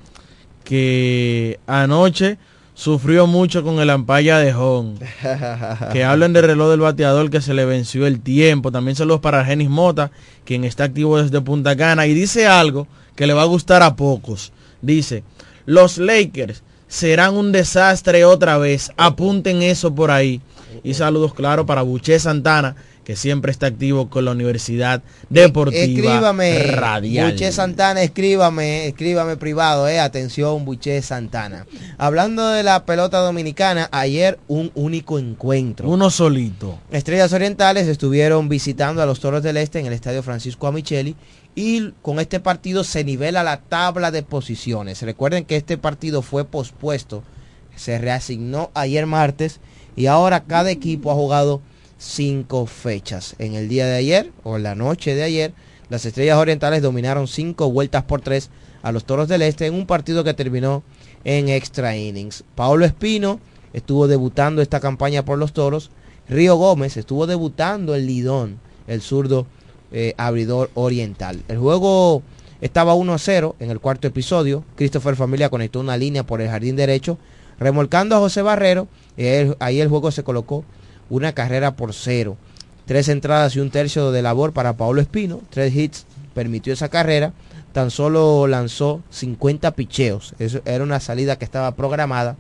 que anoche sufrió mucho con el ampalla de Hon. que hablen del reloj del bateador que se le venció el tiempo. También saludos para Genis Mota, quien está activo desde Punta Cana. Y dice algo que le va a gustar a pocos. Dice, los Lakers serán un desastre otra vez. Apunten eso por ahí. Y saludos, claro, para Buché Santana, que siempre está activo con la Universidad Deportiva Escríbame, Radial. Buche Santana, escríbame, escríbame privado, eh, atención, Buche Santana. Hablando de la pelota dominicana, ayer un único encuentro. Uno solito. Estrellas Orientales estuvieron visitando a los Toros del Este en el Estadio Francisco Amicheli y con este partido se nivela la tabla de posiciones. Recuerden que este partido fue pospuesto, se reasignó ayer martes y ahora cada equipo ha jugado cinco fechas. En el día de ayer o en la noche de ayer, las Estrellas Orientales dominaron cinco vueltas por tres a los Toros del Este en un partido que terminó en extra innings. Paulo Espino estuvo debutando esta campaña por los Toros. Río Gómez estuvo debutando el Lidón, el zurdo eh, abridor oriental. El juego estaba 1 a 0 en el cuarto episodio. Christopher Familia conectó una línea por el jardín derecho, remolcando a José Barrero. Ahí, el juego se colocó una carrera por cero. Tres entradas y un tercio de labor para Pablo Espino. Tres hits permitió esa carrera. Tan solo lanzó 50 picheos. Eso era una salida que estaba programada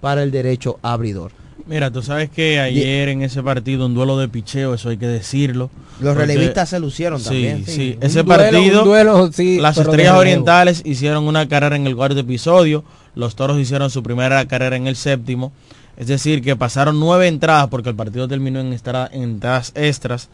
para el derecho abridor. Mira, tú sabes que ayer en ese partido un duelo de picheo, eso hay que decirlo. Los Porque- relevistas se lucieron Sí, también. sí. Un Ese duelo, partido, duelo, sí, las Estrellas. Orientales hicieron una carrera en el cuarto episodio, los Toros hicieron su primera carrera en el séptimo, es decir, que pasaron nueve entradas, porque el partido terminó en entradas extras,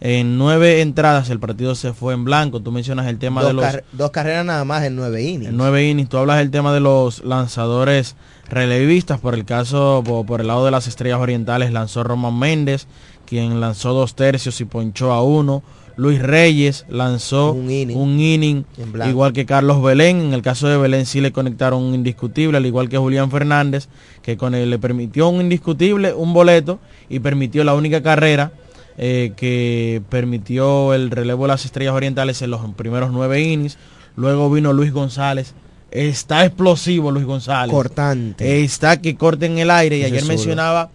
en nueve entradas el partido se fue en blanco, tú mencionas el tema Dos, de los... car- dos carreras nada más en nueve innings. En nueve innings, tú hablas del tema de los lanzadores relevistas, por el caso, por, por el lado de las estrellas orientales, lanzó Roman Méndez, quien lanzó dos tercios y ponchó a uno. Luis Reyes lanzó Un inning. un igual que Carlos Belén. En el caso de Belén sí le conectaron un indiscutible, al igual que Julián Fernández, que con él le permitió un indiscutible, un boleto, y permitió la única carrera eh, que permitió el relevo de las estrellas orientales en los primeros nueve innings. Luego vino Luis González. Está explosivo Luis González. Cortante. Está que corta en el aire. Y Ese ayer mencionaba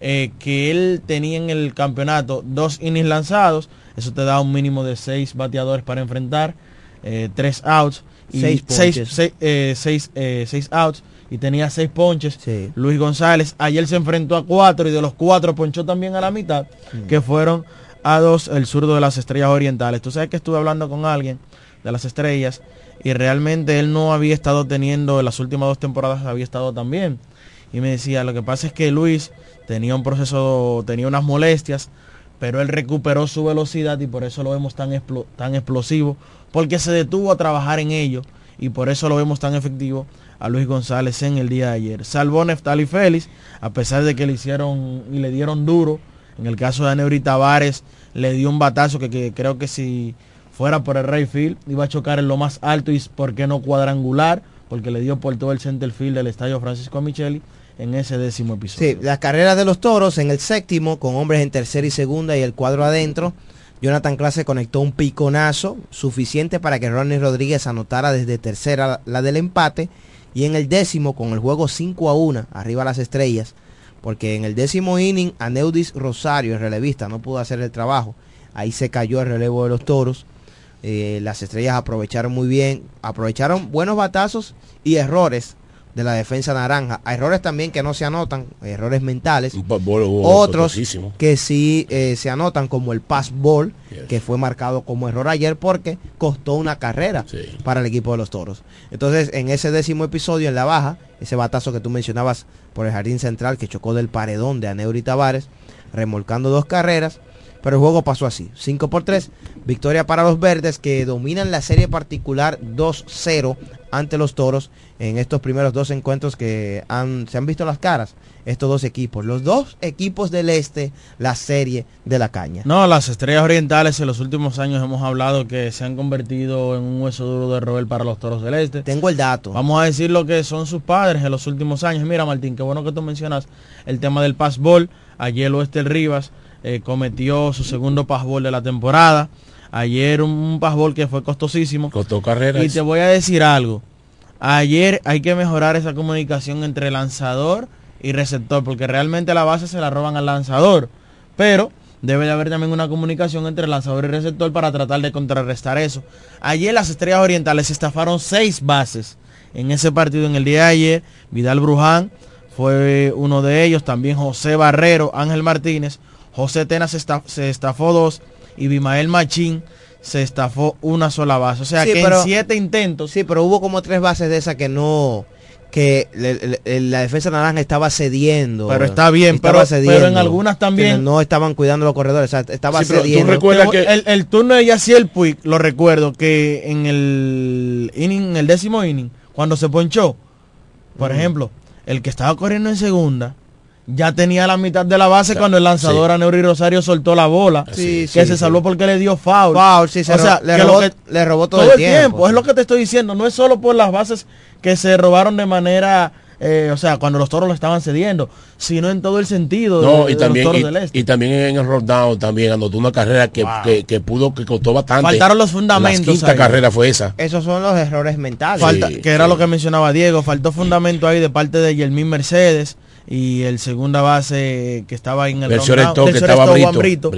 eh, que él tenía en el campeonato dos innings lanzados. Eso te da un mínimo de seis bateadores para enfrentar. eh, tres outs. Y Seis eh, eh, seis outs. Y tenía seis ponches. Sí. Luis González. Ayer se enfrentó a cuatro y de los cuatro ponchó también a la mitad. Mm. Que fueron a dos el zurdo de las estrellas orientales. Tú sabes que estuve hablando con alguien de las estrellas y realmente él no había estado teniendo, en las últimas dos temporadas había estado tan bien. Y me decía, lo que pasa es que Luis tenía un proceso, tenía unas molestias, pero él recuperó su velocidad y por eso lo vemos tan, explo- tan explosivo, porque se detuvo a trabajar en ello y por eso lo vemos tan efectivo a Luis González en el día de ayer. Salvó Neftali Félix, a pesar de que le hicieron y le dieron duro. En el caso de Aneuri Tavares, le dio un batazo que, creo que si fuera por el Rayfield iba a chocar en lo más alto y por qué no cuadrangular, porque le dio por todo el center field del estadio Francisco Micheli en ese décimo episodio. Sí, las carreras de los toros en el séptimo, con hombres en tercera y segunda y el cuadro adentro. Jonathan Clase conectó un piconazo suficiente para que Ronnie Rodríguez anotara desde tercera la del empate y en el décimo con el juego 5 a 1 arriba las estrellas porque en el décimo inning Aneudis Rosario el relevista no pudo hacer el trabajo. Ahí se cayó el relevo de los toros. Eh, las estrellas aprovecharon muy bien aprovecharon buenos batazos y errores de la defensa naranja. Hay errores también que no se anotan, errores mentales. Otros que sí eh, se anotan, como el pass ball, que fue marcado como error ayer porque costó una carrera para el equipo de los toros. Entonces, en ese décimo episodio, en la baja, ese batazo que tú mencionabas por el jardín central que chocó del paredón de Aneuri Tavares, remolcando dos carreras. Pero el juego pasó así, 5 por 3, victoria para los verdes que dominan la serie particular 2-0 ante los toros en estos primeros dos encuentros que han, se han visto las caras estos dos equipos. Los dos equipos del este, la serie de la caña. No, las estrellas orientales en los últimos años hemos hablado que se han convertido en un hueso duro de roer para los toros del este. Tengo el dato. Vamos a decir lo que son sus padres en los últimos años. Mira, Martín, qué bueno que tú mencionas el tema del passball. Ayer Oeste Rivas eh, cometió su segundo passball de la temporada. Ayer un passball que fue costosísimo. Costó carreras. Y te voy a decir algo. Ayer hay que mejorar esa comunicación entre lanzador y receptor, porque realmente la base se la roban al lanzador. Pero debe de haber también una comunicación entre lanzador y receptor para tratar de contrarrestar eso. Ayer las Estrellas Orientales estafaron seis bases en ese partido en el día de ayer. Vidal Bruján fue uno de ellos, también José Barrero, Ángel Martínez, José Tenas se estafó dos y Bimael Machín se estafó una sola base. O sea que en siete intentos. Sí, pero hubo como tres bases de esas que no que la defensa naranja estaba cediendo. Pero está bien, pero, en algunas también. No estaban cuidando los corredores, estaba cediendo. que... el, turno de Yaciel Puig, lo recuerdo, que en el inning, el décimo inning, cuando se ponchó, por ejemplo, el que estaba corriendo en segunda, ya tenía la mitad de la base cuando el lanzador a Neuri Rosario soltó la bola. que se salvó porque le dio foul. Foul, sí, o sea, le, robó, todo, el tiempo. Es lo que te estoy diciendo. No es solo por las bases que se robaron de manera... Eh, o sea, cuando los toros lo estaban cediendo, sino en todo el sentido no, y también, los toros y, también en el roll también anotó una carrera que, que, pudo, que costó bastante. Faltaron los fundamentos. La quinta carrera fue esa. Esos son los errores mentales. Que era lo que mencionaba Diego. Faltó fundamento ahí de parte de Yelmín Mercedes y el segunda base que estaba en el, el rundown, que estaba Brito,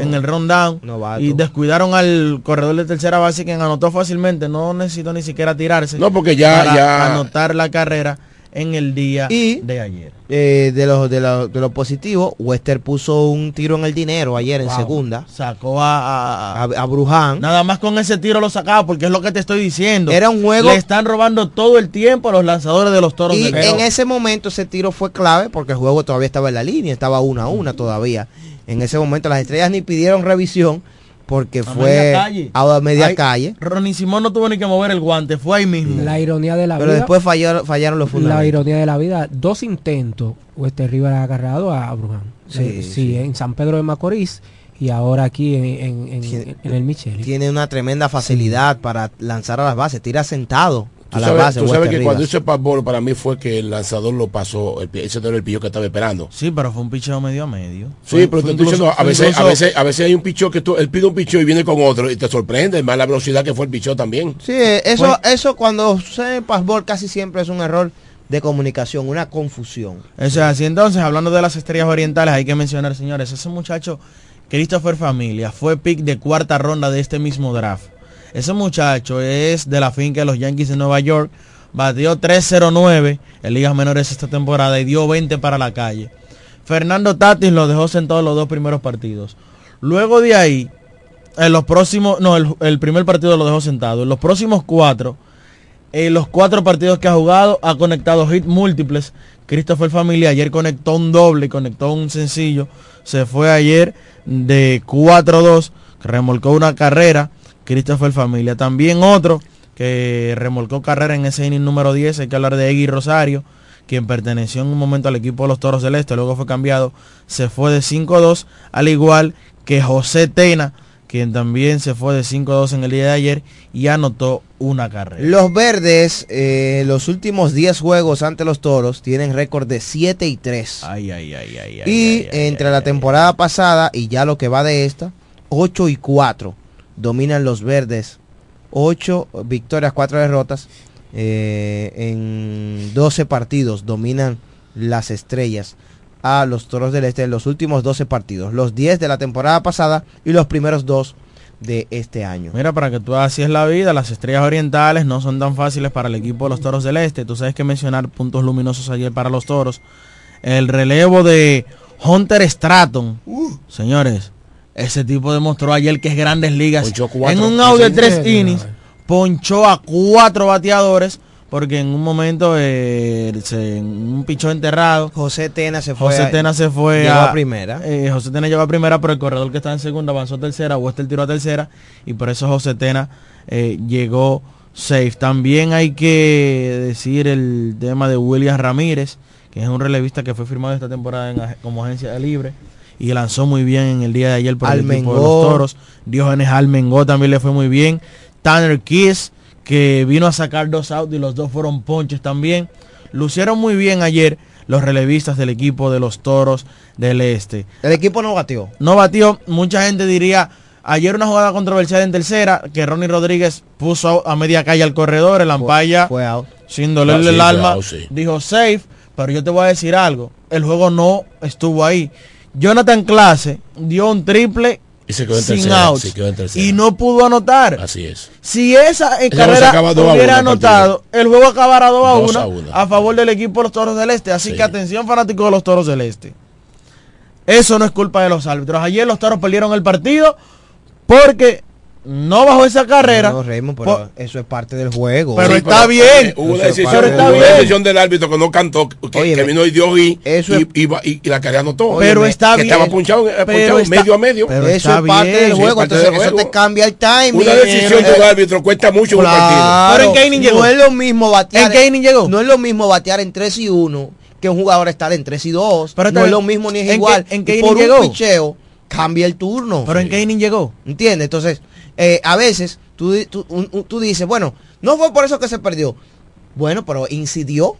en el rundown y descuidaron al corredor de tercera base quien anotó fácilmente no necesitó ni siquiera tirarse no porque ya para anotar la carrera en el día de ayer. Eh, de lo de lo, de lo positivo, Wester puso un tiro en el dinero ayer en segunda. Sacó a, a, Bruján. Nada más con ese tiro lo sacaba, porque es lo que te estoy diciendo. Era un juego. Le están robando todo el tiempo a los lanzadores de los toros. Y en ese momento ese tiro fue clave, porque el juego todavía estaba en la línea, estaba una a una todavía. En ese momento las estrellas ni pidieron revisión porque fue a media calle. Ronnie Simón no tuvo ni que mover el guante, fue ahí mismo. La ironía de la vida. Pero después fallaron, fallaron los fundamentos. La ironía de la vida, dos intentos, este River ha agarrado a Bruján. Sí, sí, en San Pedro de Macorís y ahora aquí en, el Michel. Tiene una tremenda facilidad para lanzar a las bases, tira sentado a la base. Tú sabes que cuando hice el para mí fue que el lanzador lo pasó, ese no era el pillo que estaba esperando. Sí, pero fue un picheo medio a medio. Sí, pero te estoy diciendo, a veces, a veces, a veces hay un picheo que tú, él pide un picheo y viene con otro y te sorprende, más la velocidad que fue el picheo también. Sí, eso, eso cuando sucede passball casi siempre es un error de comunicación, una confusión. O sea, así entonces, hablando de las estrellas orientales, hay que mencionar, señores, ese muchacho, Christopher Familia, fue pick de cuarta ronda de este mismo draft. Ese muchacho es de la finca de los Yankees de Nueva York. Batió 309 en ligas menores esta temporada y dio 20 para la calle. Fernando Tatis lo dejó sentado en los dos primeros partidos. Luego de ahí, en los próximos, no, el, primer partido lo dejó sentado. En los próximos cuatro, en los cuatro partidos que ha jugado, ha conectado hits múltiples. Christopher Familia ayer conectó un doble, conectó un sencillo. Se fue ayer de 4-2, remolcó una carrera Christopher Familia. También otro que remolcó carrera en ese inning número 10, hay que hablar de Egui Rosario, quien perteneció en un momento al equipo de los Toros Celeste, luego fue cambiado, se fue de 5-2, al igual que José Tena, quien también se fue de 5-2 en el día de ayer y anotó una carrera. Los verdes, eh, los últimos 10 juegos ante los toros, tienen récord de 7 y 3. Ay, ay, ay, ay. Y entre la temporada pasada y ya lo que va de esta, 8 y 4 dominan los verdes. 8 victorias, 4 derrotas. Eh, en 12 partidos dominan las estrellas a los Toros del Este en los últimos 12 partidos. Los 10 de la temporada pasada y los primeros 2 de este año. Mira, para que tú así es la vida, las estrellas orientales no son tan fáciles para el equipo de los Toros del Este. Tú sabes que mencionar puntos luminosos ayer para los Toros. El relevo de Hunter Stratton. Señores, ese tipo demostró ayer que es grandes ligas. en un audio de tres innings, ponchó a cuatro bateadores porque en un momento eh, se, un pichón enterrado. José Tena se fue. José Tena se fue llegó a, primera. eh, José Tena llegó a primera, pero el corredor que estaba en segunda avanzó a tercera, o este el tiro a tercera, y por eso José Tena eh, llegó safe. También hay que decir el tema de William Ramírez, que es un relevista que fue firmado esta temporada en como agencia libre y lanzó muy bien en el día de ayer por el equipo de los Toros. Diógenes Almengó también le fue muy bien. Tanner Kiss, que vino a sacar dos outs y los dos fueron ponches también. Lucieron muy bien ayer los relevistas del equipo de los Toros del Este. El equipo no batió. No batió, mucha gente diría, ayer una jugada controversial en tercera, que Ronnie Rodríguez puso a media calle al corredor, el Fue out. sin dolerle Ah, sí, el alma, out, sí. dijo safe, pero yo te voy a decir algo, el juego no estuvo ahí. Jonathan Clase dio un triple Y se quedó en sin tercera, outs se quedó en tercera. y no pudo anotar. Así es. Si esa se carrera hubiera anotado, el juego acabará 2 a Dos 1 a favor del equipo de los Toros del Este. Así Sí. que atención fanáticos de los Toros del Este. Eso no es culpa de los árbitros. Ayer los Toros perdieron el partido porque no bajó esa carrera. No, Raymond, pero Por- eso es parte del juego. Pero Sí, está bien. Hubo una decisión, parte está hubo una bien. decisión del árbitro que no cantó, que, Oye, que vino y dio y, eso y, es- y, y- y la carrera anotó. Pero Óyeme, está que bien. estaba punchado, eh, Pero punchado está- medio a medio. pero eso está es parte bien, del sí, juego. parte Entonces, del eso juego. te cambia el timing. Una decisión de un árbitro cuesta mucho en un partido. Claro. Pero ¿en inning llegó? No es lo mismo batear. ¿En inning llegó? No es lo mismo batear en 3 y 1 que un jugador estar en 3 y 2. Pero no es lo mismo ni es ¿En igual. en qué Y por un llegó? picheo cambia el turno. Pero en inning llegó? ¿Entiendes? Entonces, eh, a veces tú, tú, un- un- tú dices, bueno, no fue por eso que se perdió. Bueno, pero incidió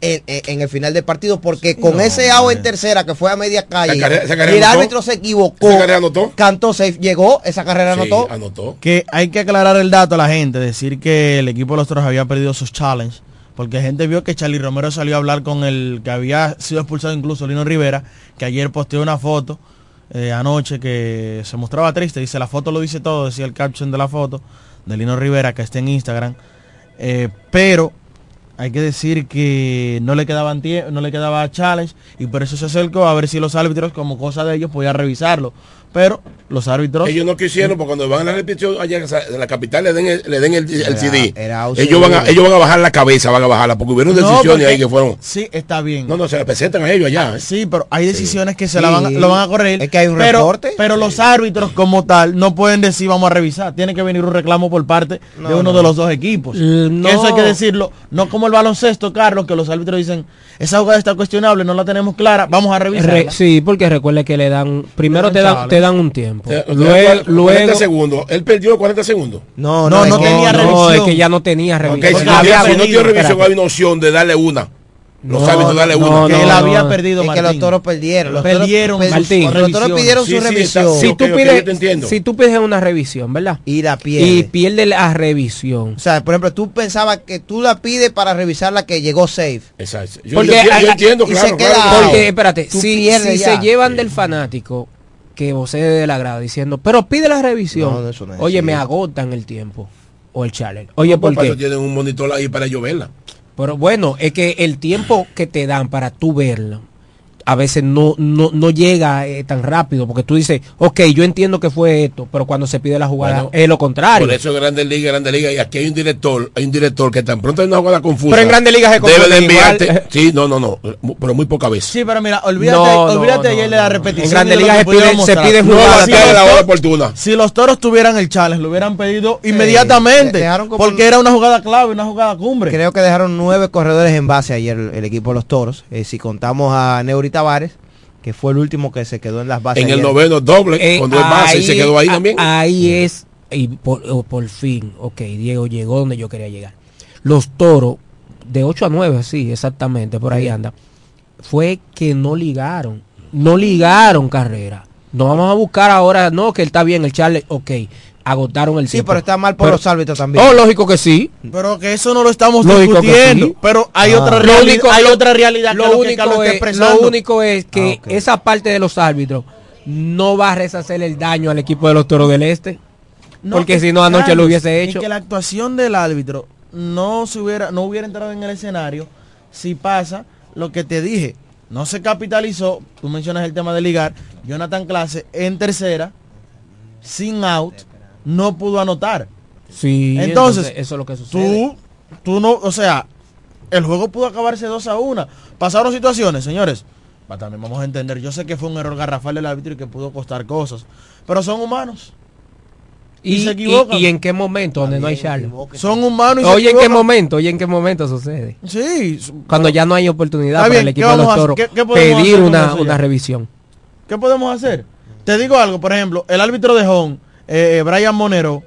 en, en- en el final del partido porque con no, ese out en tercera que fue a media calle carrera- y el anotó. árbitro se equivocó, Esa carrera anotó. cantó safe, llegó, esa carrera Sí, anotó. anotó. Que hay que aclarar el dato a la gente, decir que el equipo de los Toros había perdido sus challenges, porque gente vio que Charlie Romero salió a hablar con el que había sido expulsado incluso Lino Rivera, que ayer posteó una foto eh, anoche que se mostraba triste, dice la foto lo dice todo, decía el caption de la foto de Lino Rivera que está en Instagram, Eh, pero hay que decir que no le quedaban no le quedaba challenge y por eso se acercó a ver si los árbitros como cosa de ellos podían revisarlo, pero los árbitros Ellos no quisieron porque cuando van a la repetición allá en la capital le den el, le den el, el Era- CD. ellos van a ellos van a bajar la cabeza, van a bajarla porque hubieron No, decisiones porque- ahí que fueron. Sí, está bien. No, no, se la presentan a ellos allá. ¿eh? Sí, pero hay decisiones que se Sí. la van, a- lo van a corregir. Es que hay un pero, reporte. Pero los árbitros como tal no pueden decir vamos a revisar. Tiene que venir un reclamo por parte de No, uno no. de los dos equipos. Eh, Eso hay que decirlo. No como el baloncesto, Carlos, que los árbitros dicen esa jugada está cuestionable, no la tenemos clara, vamos a revisarla. Re- sí, porque recuerde que le dan, primero te dan. Te dan un tiempo. Eh, Luego, 40 luego segundos. Él perdió 40 segundos. No, No, no que- tenía no, revisión. es que ya no tenía revisión. si Porque no, había tiene- si no tiene revisión, espérate. hay una opción de darle una. Los No, árbitros darle no, una. que él no, había no. perdido, Es que los toros perdieron. Los Perdieron, toros, Martín. Los toros pidieron Sí, su sí, revisión. está- si ok, tú pides, entiendo. si tú pides una revisión, ¿verdad? y la pierde. Y pierde la revisión. o sea, por ejemplo, tú pensabas que tú la pides para revisar la que llegó safe. Exacto. Yo, Porque yo yo entiendo, y claro, se claro, queda- claro. Porque, espérate, Tú si, si se llevan del fanático que vos de la grada diciendo, pero pide la revisión. No, no, eso no es Oye, así. me agotan el tiempo. O el challenge. Oye, ¿por para eso qué? tienen un monitor ahí para ellos verla. Pero bueno, es que el tiempo que te dan para tú verlo, a veces no, no, no llega eh, tan rápido, porque tú dices, ok, yo entiendo que fue esto, pero cuando se pide la jugada Bueno, es lo contrario. Por eso Grandes Ligas, Grandes Ligas, y aquí hay un director, hay un director que tan pronto hay una jugada confusa. Pero en Grandes Ligas se debe de enviarte. igual. Sí, no, no, no, pero muy poca vez. Sí, pero mira, olvídate, No, olvídate no, ayer de no. la repetición. En Grandes Ligas se pide- se pide No jugada. va a si los la hora Toros- oportuna. Si los toros tuvieran el challenge, lo hubieran pedido inmediatamente. como- porque era una jugada clave, una jugada cumbre. Creo que dejaron nueve corredores en base ayer el, el equipo de los toros. Eh, si contamos a Neuri Tavares, que fue el último que se quedó en las bases. En el noveno doble, Eh, cuando es base, y se quedó ahí a- también. Ahí es, y por fin, ok, Diego llegó donde yo quería llegar. Los toros, de 8 a 9, sí, exactamente, por ahí anda, fue que no ligaron, no ligaron carrera. No vamos a buscar ahora, no, que él está bien, el Charles, ok, agotaron el Sí, tiempo. pero está mal por Pero- los árbitros también. Oh, lógico que sí. Pero que eso no lo estamos Lógico que discutiendo. sí. Pero hay Ah. otra Lo realidad, único- hay lo- otra realidad que lo lo que único Carlos está es-. Lo único es que Ah, esa parte de los árbitros no va a reshacer el daño al equipo de los Toros del Este. No, porque que- si no anoche lo hubiese y hecho. que la actuación del árbitro no se hubiera, no hubiera entrado en el escenario si pasa lo que te dije. No se capitalizó, tú mencionas el tema de ligar, Jonathan Clase en tercera, sin out, no pudo anotar. Sí, Entonces, eso es lo que sucede. Tú, tú no, o sea, el juego pudo acabarse 2 a 1. Pasaron situaciones, señores. Va, También vamos a entender. Yo sé que fue un error garrafal del árbitro y que pudo costar cosas. Pero son humanos. y, y se equivocan. y en qué momento donde no hay Charles. Son humanos y se Oye, ¿en qué momento? Oye, ¿en qué momento sucede? Sí. Cuando ya no hay oportunidad para bien, el ¿qué equipo de los toros ¿Qué- qué podemos pedir una, una revisión. ¿Qué podemos hacer? Te digo algo, por ejemplo, el árbitro de Home, eh, Brian Monero,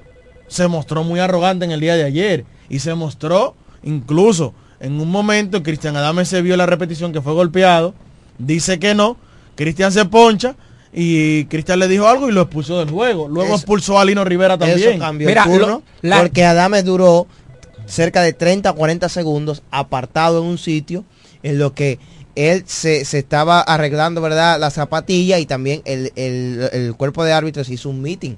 se mostró muy arrogante en el día de ayer. Y se mostró, incluso, en un momento, Cristian Adame se vio la repetición que fue golpeado, dice que no, Cristian se poncha y Cristian le dijo algo y lo expulsó del juego. Luego Eso- expulsó a Lino Rivera también. Eso cambió Mira, el turno lo- la- porque Adames duró cerca de 30 o 40 segundos apartado en un sitio en lo que él se, se estaba arreglando, ¿verdad? La zapatilla y también el, el- el cuerpo de árbitros hizo un meeting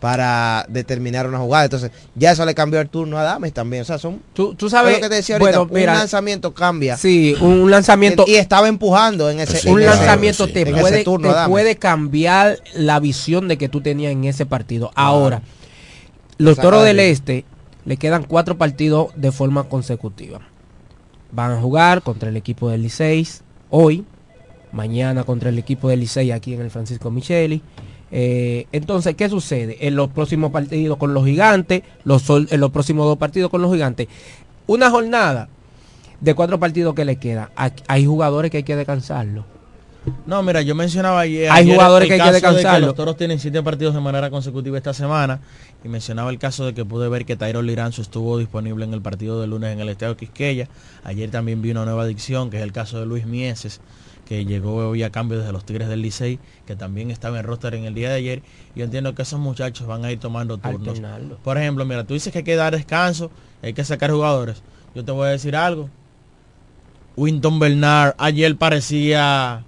para determinar una jugada. Entonces, ya eso le cambió el turno a Adames también. O sea, son... Tú, tú sabes, es lo que te decía ahorita, bueno, mira, un lanzamiento cambia. sí, un lanzamiento, Y estaba empujando en ese... un en ese- lanzamiento sí, te, en ese puede, turno, te puede cambiar la visión de que tú tenías en ese partido. Ahora, los toros de del. Este le quedan cuatro partidos de forma consecutiva. Van a jugar contra el equipo del Licey hoy, mañana contra el equipo del Licey aquí en el Francisco Micheli. Eh, entonces, ¿qué sucede? En los próximos partidos con los gigantes, los, en los próximos dos partidos con los gigantes, una jornada de cuatro partidos que le queda. Hay- Hay jugadores que hay que descansarlo. No, mira, yo mencionaba ayer. Hay ayer jugadores el que hay que caso de descansarlo. los toros tienen siete partidos de manera consecutiva esta semana. Y mencionaba el caso de que pude ver que Tyro Liranzo estuvo disponible en el partido de lunes en el Estadio Quisqueya. Ayer también vi una nueva adicción, que es el caso de Luis Mieses, que llegó hoy a cambio desde los Tigres del Licey, que también estaba en roster en el día de ayer. Yo entiendo que esos muchachos van a ir tomando turnos. Alternarlo. Por ejemplo, mira, tú dices que hay que dar descanso, hay que sacar jugadores. Yo te voy a decir algo. Winton Bernard ayer parecía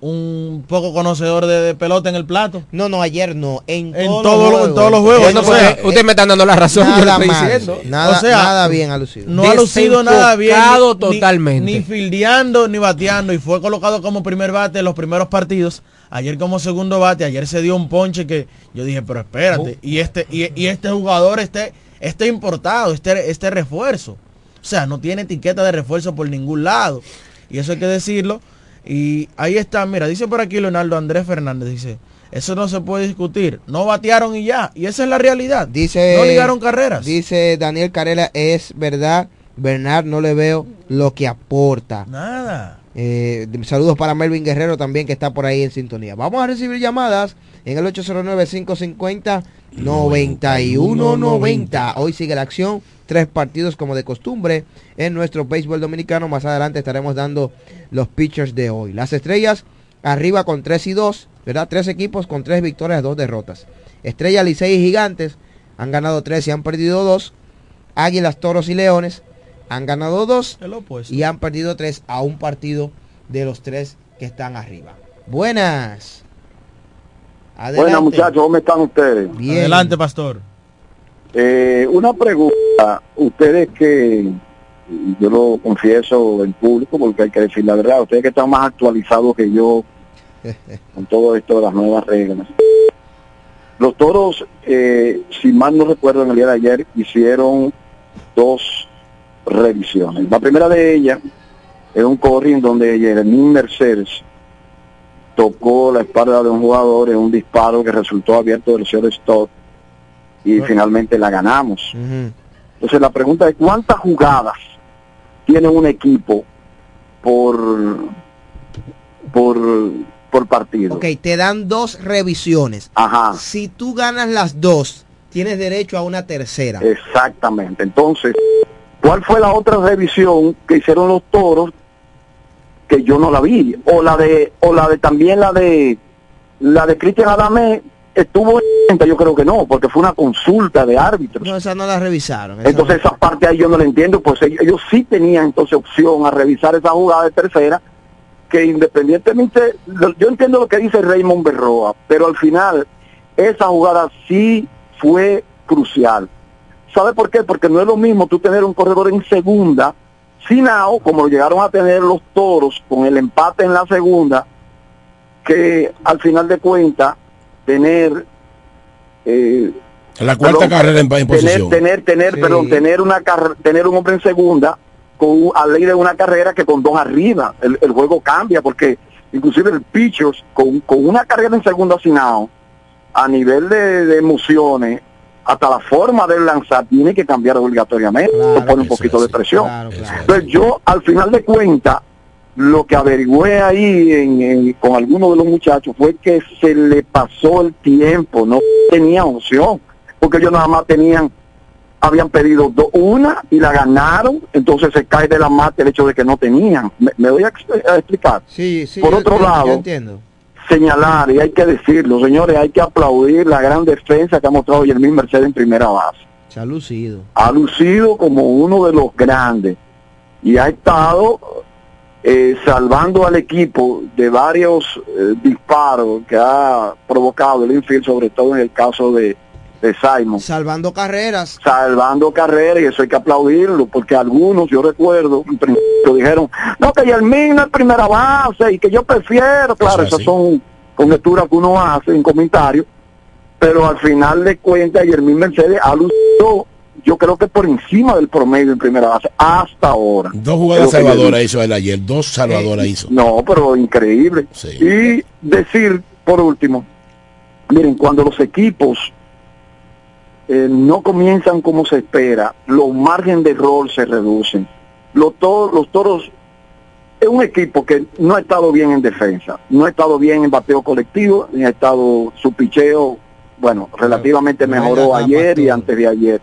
un poco conocedor de, de pelota en el plato. No, no, ayer no. En, En todos todo los lo- en juegos. todos los juegos, Bueno, o porque sea, usted me está dando la razón, yo le Nada estoy mal, diciendo. Nada, O sea, nada bien ha lucido. No ha lucido nada bien. Desenfocado ni- ni- totalmente. Ni, fildeando ni bateando. Y fue colocado como primer bate en los primeros partidos. Ayer como segundo bate. Ayer se dio un ponche que yo dije, pero espérate. Y este, y, y este jugador, este, este importado, este, este refuerzo. O sea, no tiene etiqueta de refuerzo por ningún lado. Y eso hay que decirlo. Y ahí está, mira, dice por aquí Leonardo Andrés Fernández, dice, eso no se puede discutir. No batearon y ya. Y esa es la realidad. Dice, no ligaron carreras. Dice Daniel Carela, es verdad, Bernard no le veo lo que aporta. Nada. Eh, saludos para Melvin Guerrero también que está por ahí en sintonía. Vamos a recibir llamadas en el 809-550-9190. Hoy sigue la acción, tres partidos como de costumbre en nuestro béisbol dominicano. Más adelante estaremos dando los pitchers de hoy. Las estrellas arriba con 3 y 2, ¿verdad? Tres equipos con tres victorias, dos derrotas. Estrella, Licey y Gigantes han ganado 3 y han perdido 2. Águilas, Toros y Leones han ganado 2 El opuesto. y han perdido 3 a un partido de los tres que están arriba. Buenas. Adelante. Buenas muchachos, ¿cómo están ustedes? Bien. Adelante, pastor. Eh, una pregunta, ustedes que, y yo lo confieso en público porque hay que decir la verdad, ustedes que están más actualizados que yo con todo esto de las nuevas reglas. Los toros, eh, si mal no recuerdo, en el día de ayer hicieron dos revisiones. La primera de ellas es un corring donde Jeremín Mercedes tocó la espalda de un jugador en un disparo que resultó abierto del señor Stott y finalmente la ganamos. Entonces la pregunta es cuántas jugadas tiene un equipo por por por partido. Ok, te dan dos revisiones. Ajá, Si tú ganas las dos, tienes derecho a una tercera. exactamente. Entonces, ¿cuál fue la otra revisión que hicieron los toros que yo no la vi? O la de o la de también la de La de Cristian Adame estuvo en yo creo que no, porque fue una consulta de árbitros. No, esa no la revisaron. esa Entonces esa parte ahí yo no la entiendo, pues ellos, ellos sí tenían entonces opción a revisar esa jugada de tercera, que independientemente, yo entiendo lo que dice Raymond Berroa, pero al final esa jugada sí fue crucial. ¿Sabe por qué? Porque no es lo mismo tú tener un corredor en segunda, sin out, como lo llegaron a tener los toros con el empate en la segunda, que al final de cuentas tener eh, La cuarta perdón, carrera en, en tener, posición. tener, tener, Sí. perdón, tener una tener un hombre en segunda con a ley de una carrera que con dos arriba. El, el juego cambia porque inclusive el pichos con, con una carrera en segunda sin out, a nivel de, de emociones, hasta la forma de lanzar tiene que cambiar obligatoriamente. Claro, pone un poquito de presión. Claro, claro. Entonces yo, al final de cuentas, lo que averigüé ahí en- en- con algunos de los muchachos fue que se le pasó el tiempo, no tenía opción, porque ellos nada más tenían, habían pedido do- una y la ganaron, entonces se cae de la mata el hecho de que no tenían. ¿Me, me doy a, ex- a explicar? Sí, sí. Por yo- otro yo- lado, Yo entiendo. Señalar, y hay que decirlo, señores, hay que aplaudir la gran defensa que ha mostrado Yermín Mercedes en primera base Se ha lucido. ha lucido como uno de los grandes y ha estado eh, salvando al equipo de varios eh, disparos que ha provocado el infield, sobre todo en el caso de, de Simon. Salvando carreras. Salvando carreras y eso hay que aplaudirlo, porque algunos, yo recuerdo, en principio dijeron, no, que Yermín no es primera base y que yo prefiero, claro, Eso es esas son conjeturas que uno hace en comentarios, pero al final de cuentas Yermín Mercedes ha lucido, yo creo que por encima del promedio en primera base, hasta ahora. Dos jugadas salvadoras hizo él ayer, dos salvadoras hizo. no, pero increíble. Sí. Y decir, por último, miren, cuando los equipos eh, no comienzan como se espera, los márgenes de error se reducen. Los, to- los toros es un equipo que no ha estado bien en defensa, no ha estado bien en bateo colectivo, ni ha estado su picheo, bueno, relativamente mejoró ayer y antes de ayer.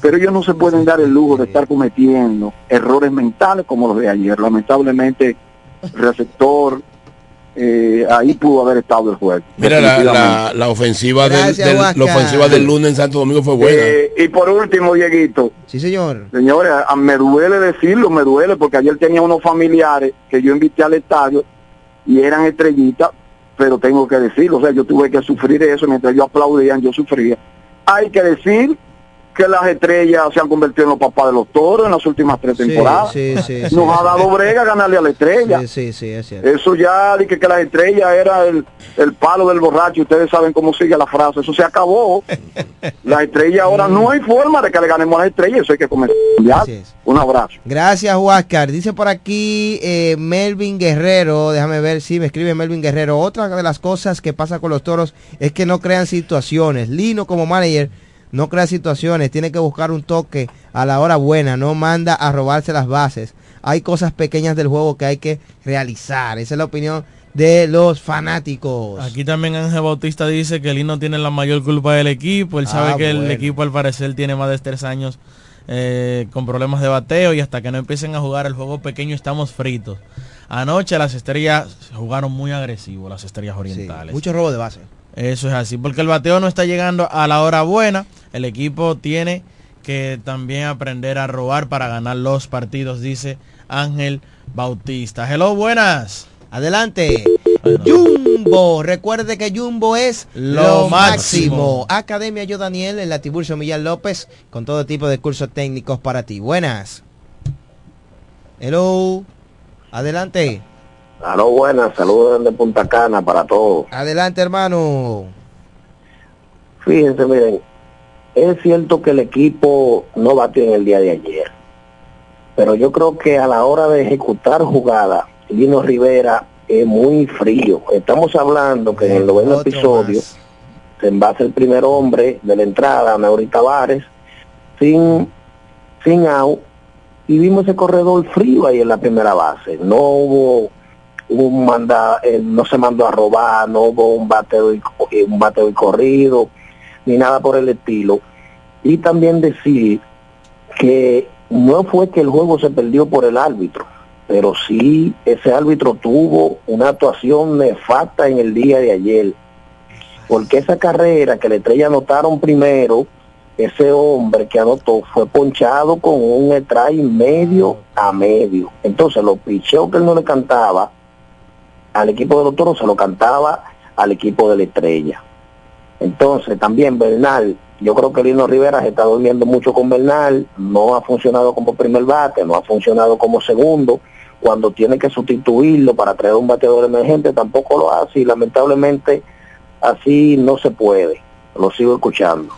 Pero ellos no se pueden dar el lujo de estar cometiendo errores mentales como los de ayer. Lamentablemente, el receptor eh, ahí pudo haber estado el juego. Mira, la, la, la ofensiva del, Gracias, del- la ofensiva del lunes en Santo Domingo fue buena. Eh, y por último, Dieguito, Sí, señor. señores, a- me duele decirlo, me duele, porque ayer tenía unos familiares que yo invité al estadio y eran estrellitas, pero tengo que decirlo, o sea, yo tuve que sufrir eso, mientras yo aplaudían, yo sufría. Hay que decir que las estrellas se han convertido en los papás de los toros en las últimas tres Sí, temporadas. sí, sí, sí. Nos ha dado brega ganarle a la estrella. Sí, sí, sí, es cierto. Eso ya, de que, que las estrellas era el, el palo del borracho, ustedes saben cómo sigue la frase, eso se acabó. Las estrellas ahora no hay forma de que le ganemos a las estrellas, eso hay que comenzar. Un abrazo. Gracias, Huáscar. Dice por aquí eh, Melvin Guerrero, déjame ver si me escribe Melvin Guerrero. Otra de las cosas que pasa con los toros es que no crean situaciones. Lino como manager no crea situaciones, tiene que buscar un toque a la hora buena, no manda a robarse las bases. Hay cosas pequeñas del juego que hay que realizar. Esa es la opinión de los fanáticos. Aquí también Ángel Bautista dice que Lino tiene la mayor culpa del equipo. Él sabe Ah, que el equipo al parecer tiene más de tres años eh, con problemas de bateo y hasta que no empiecen a jugar el juego pequeño estamos fritos. Anoche las estrellas jugaron muy agresivo, las estrellas Sí, orientales. mucho robo de base. Eso es así, porque el bateo no está llegando a la hora buena. El equipo tiene que también aprender a robar para ganar los partidos, dice Ángel Bautista. Hello, buenas. Adelante. Bueno. Jumbo, recuerde que Jumbo es Lo lo, máximo. máximo. Academia Yo Daniel en la Tiburcio Millán López con todo tipo de cursos técnicos para ti. Buenas. Hello. Adelante. Aló, buenas, saludos de Punta Cana para todos. Adelante, hermano. Fíjense, miren, es cierto que el equipo no batió en el día de ayer, pero yo creo que a la hora de ejecutar jugada, Lino Rivera es muy frío. Estamos hablando que en el noveno episodio más. se envase el primer hombre de la entrada, Mauri Tavares, sin, sin out, y vimos ese corredor frío ahí en la primera base. No hubo un eh, no se mandó a robar, no hubo un bateo y, eh, un bateo y corrido, ni nada por el estilo. Y también decir que no fue que el juego se perdió por el árbitro, pero sí ese árbitro tuvo una actuación nefasta en el día de ayer. porque esa carrera que la estrella anotaron primero, ese hombre que anotó fue ponchado con un strike medio a medio. Entonces los picheos que él no le cantaba al equipo de los toros se lo cantaba al equipo de la estrella. Entonces también Bernal, yo creo que Lino Rivera se está durmiendo mucho con Bernal, no ha funcionado como primer bate, no ha funcionado como segundo, cuando tiene que sustituirlo para traer un bateador emergente tampoco lo hace y lamentablemente así no se puede. Lo sigo escuchando.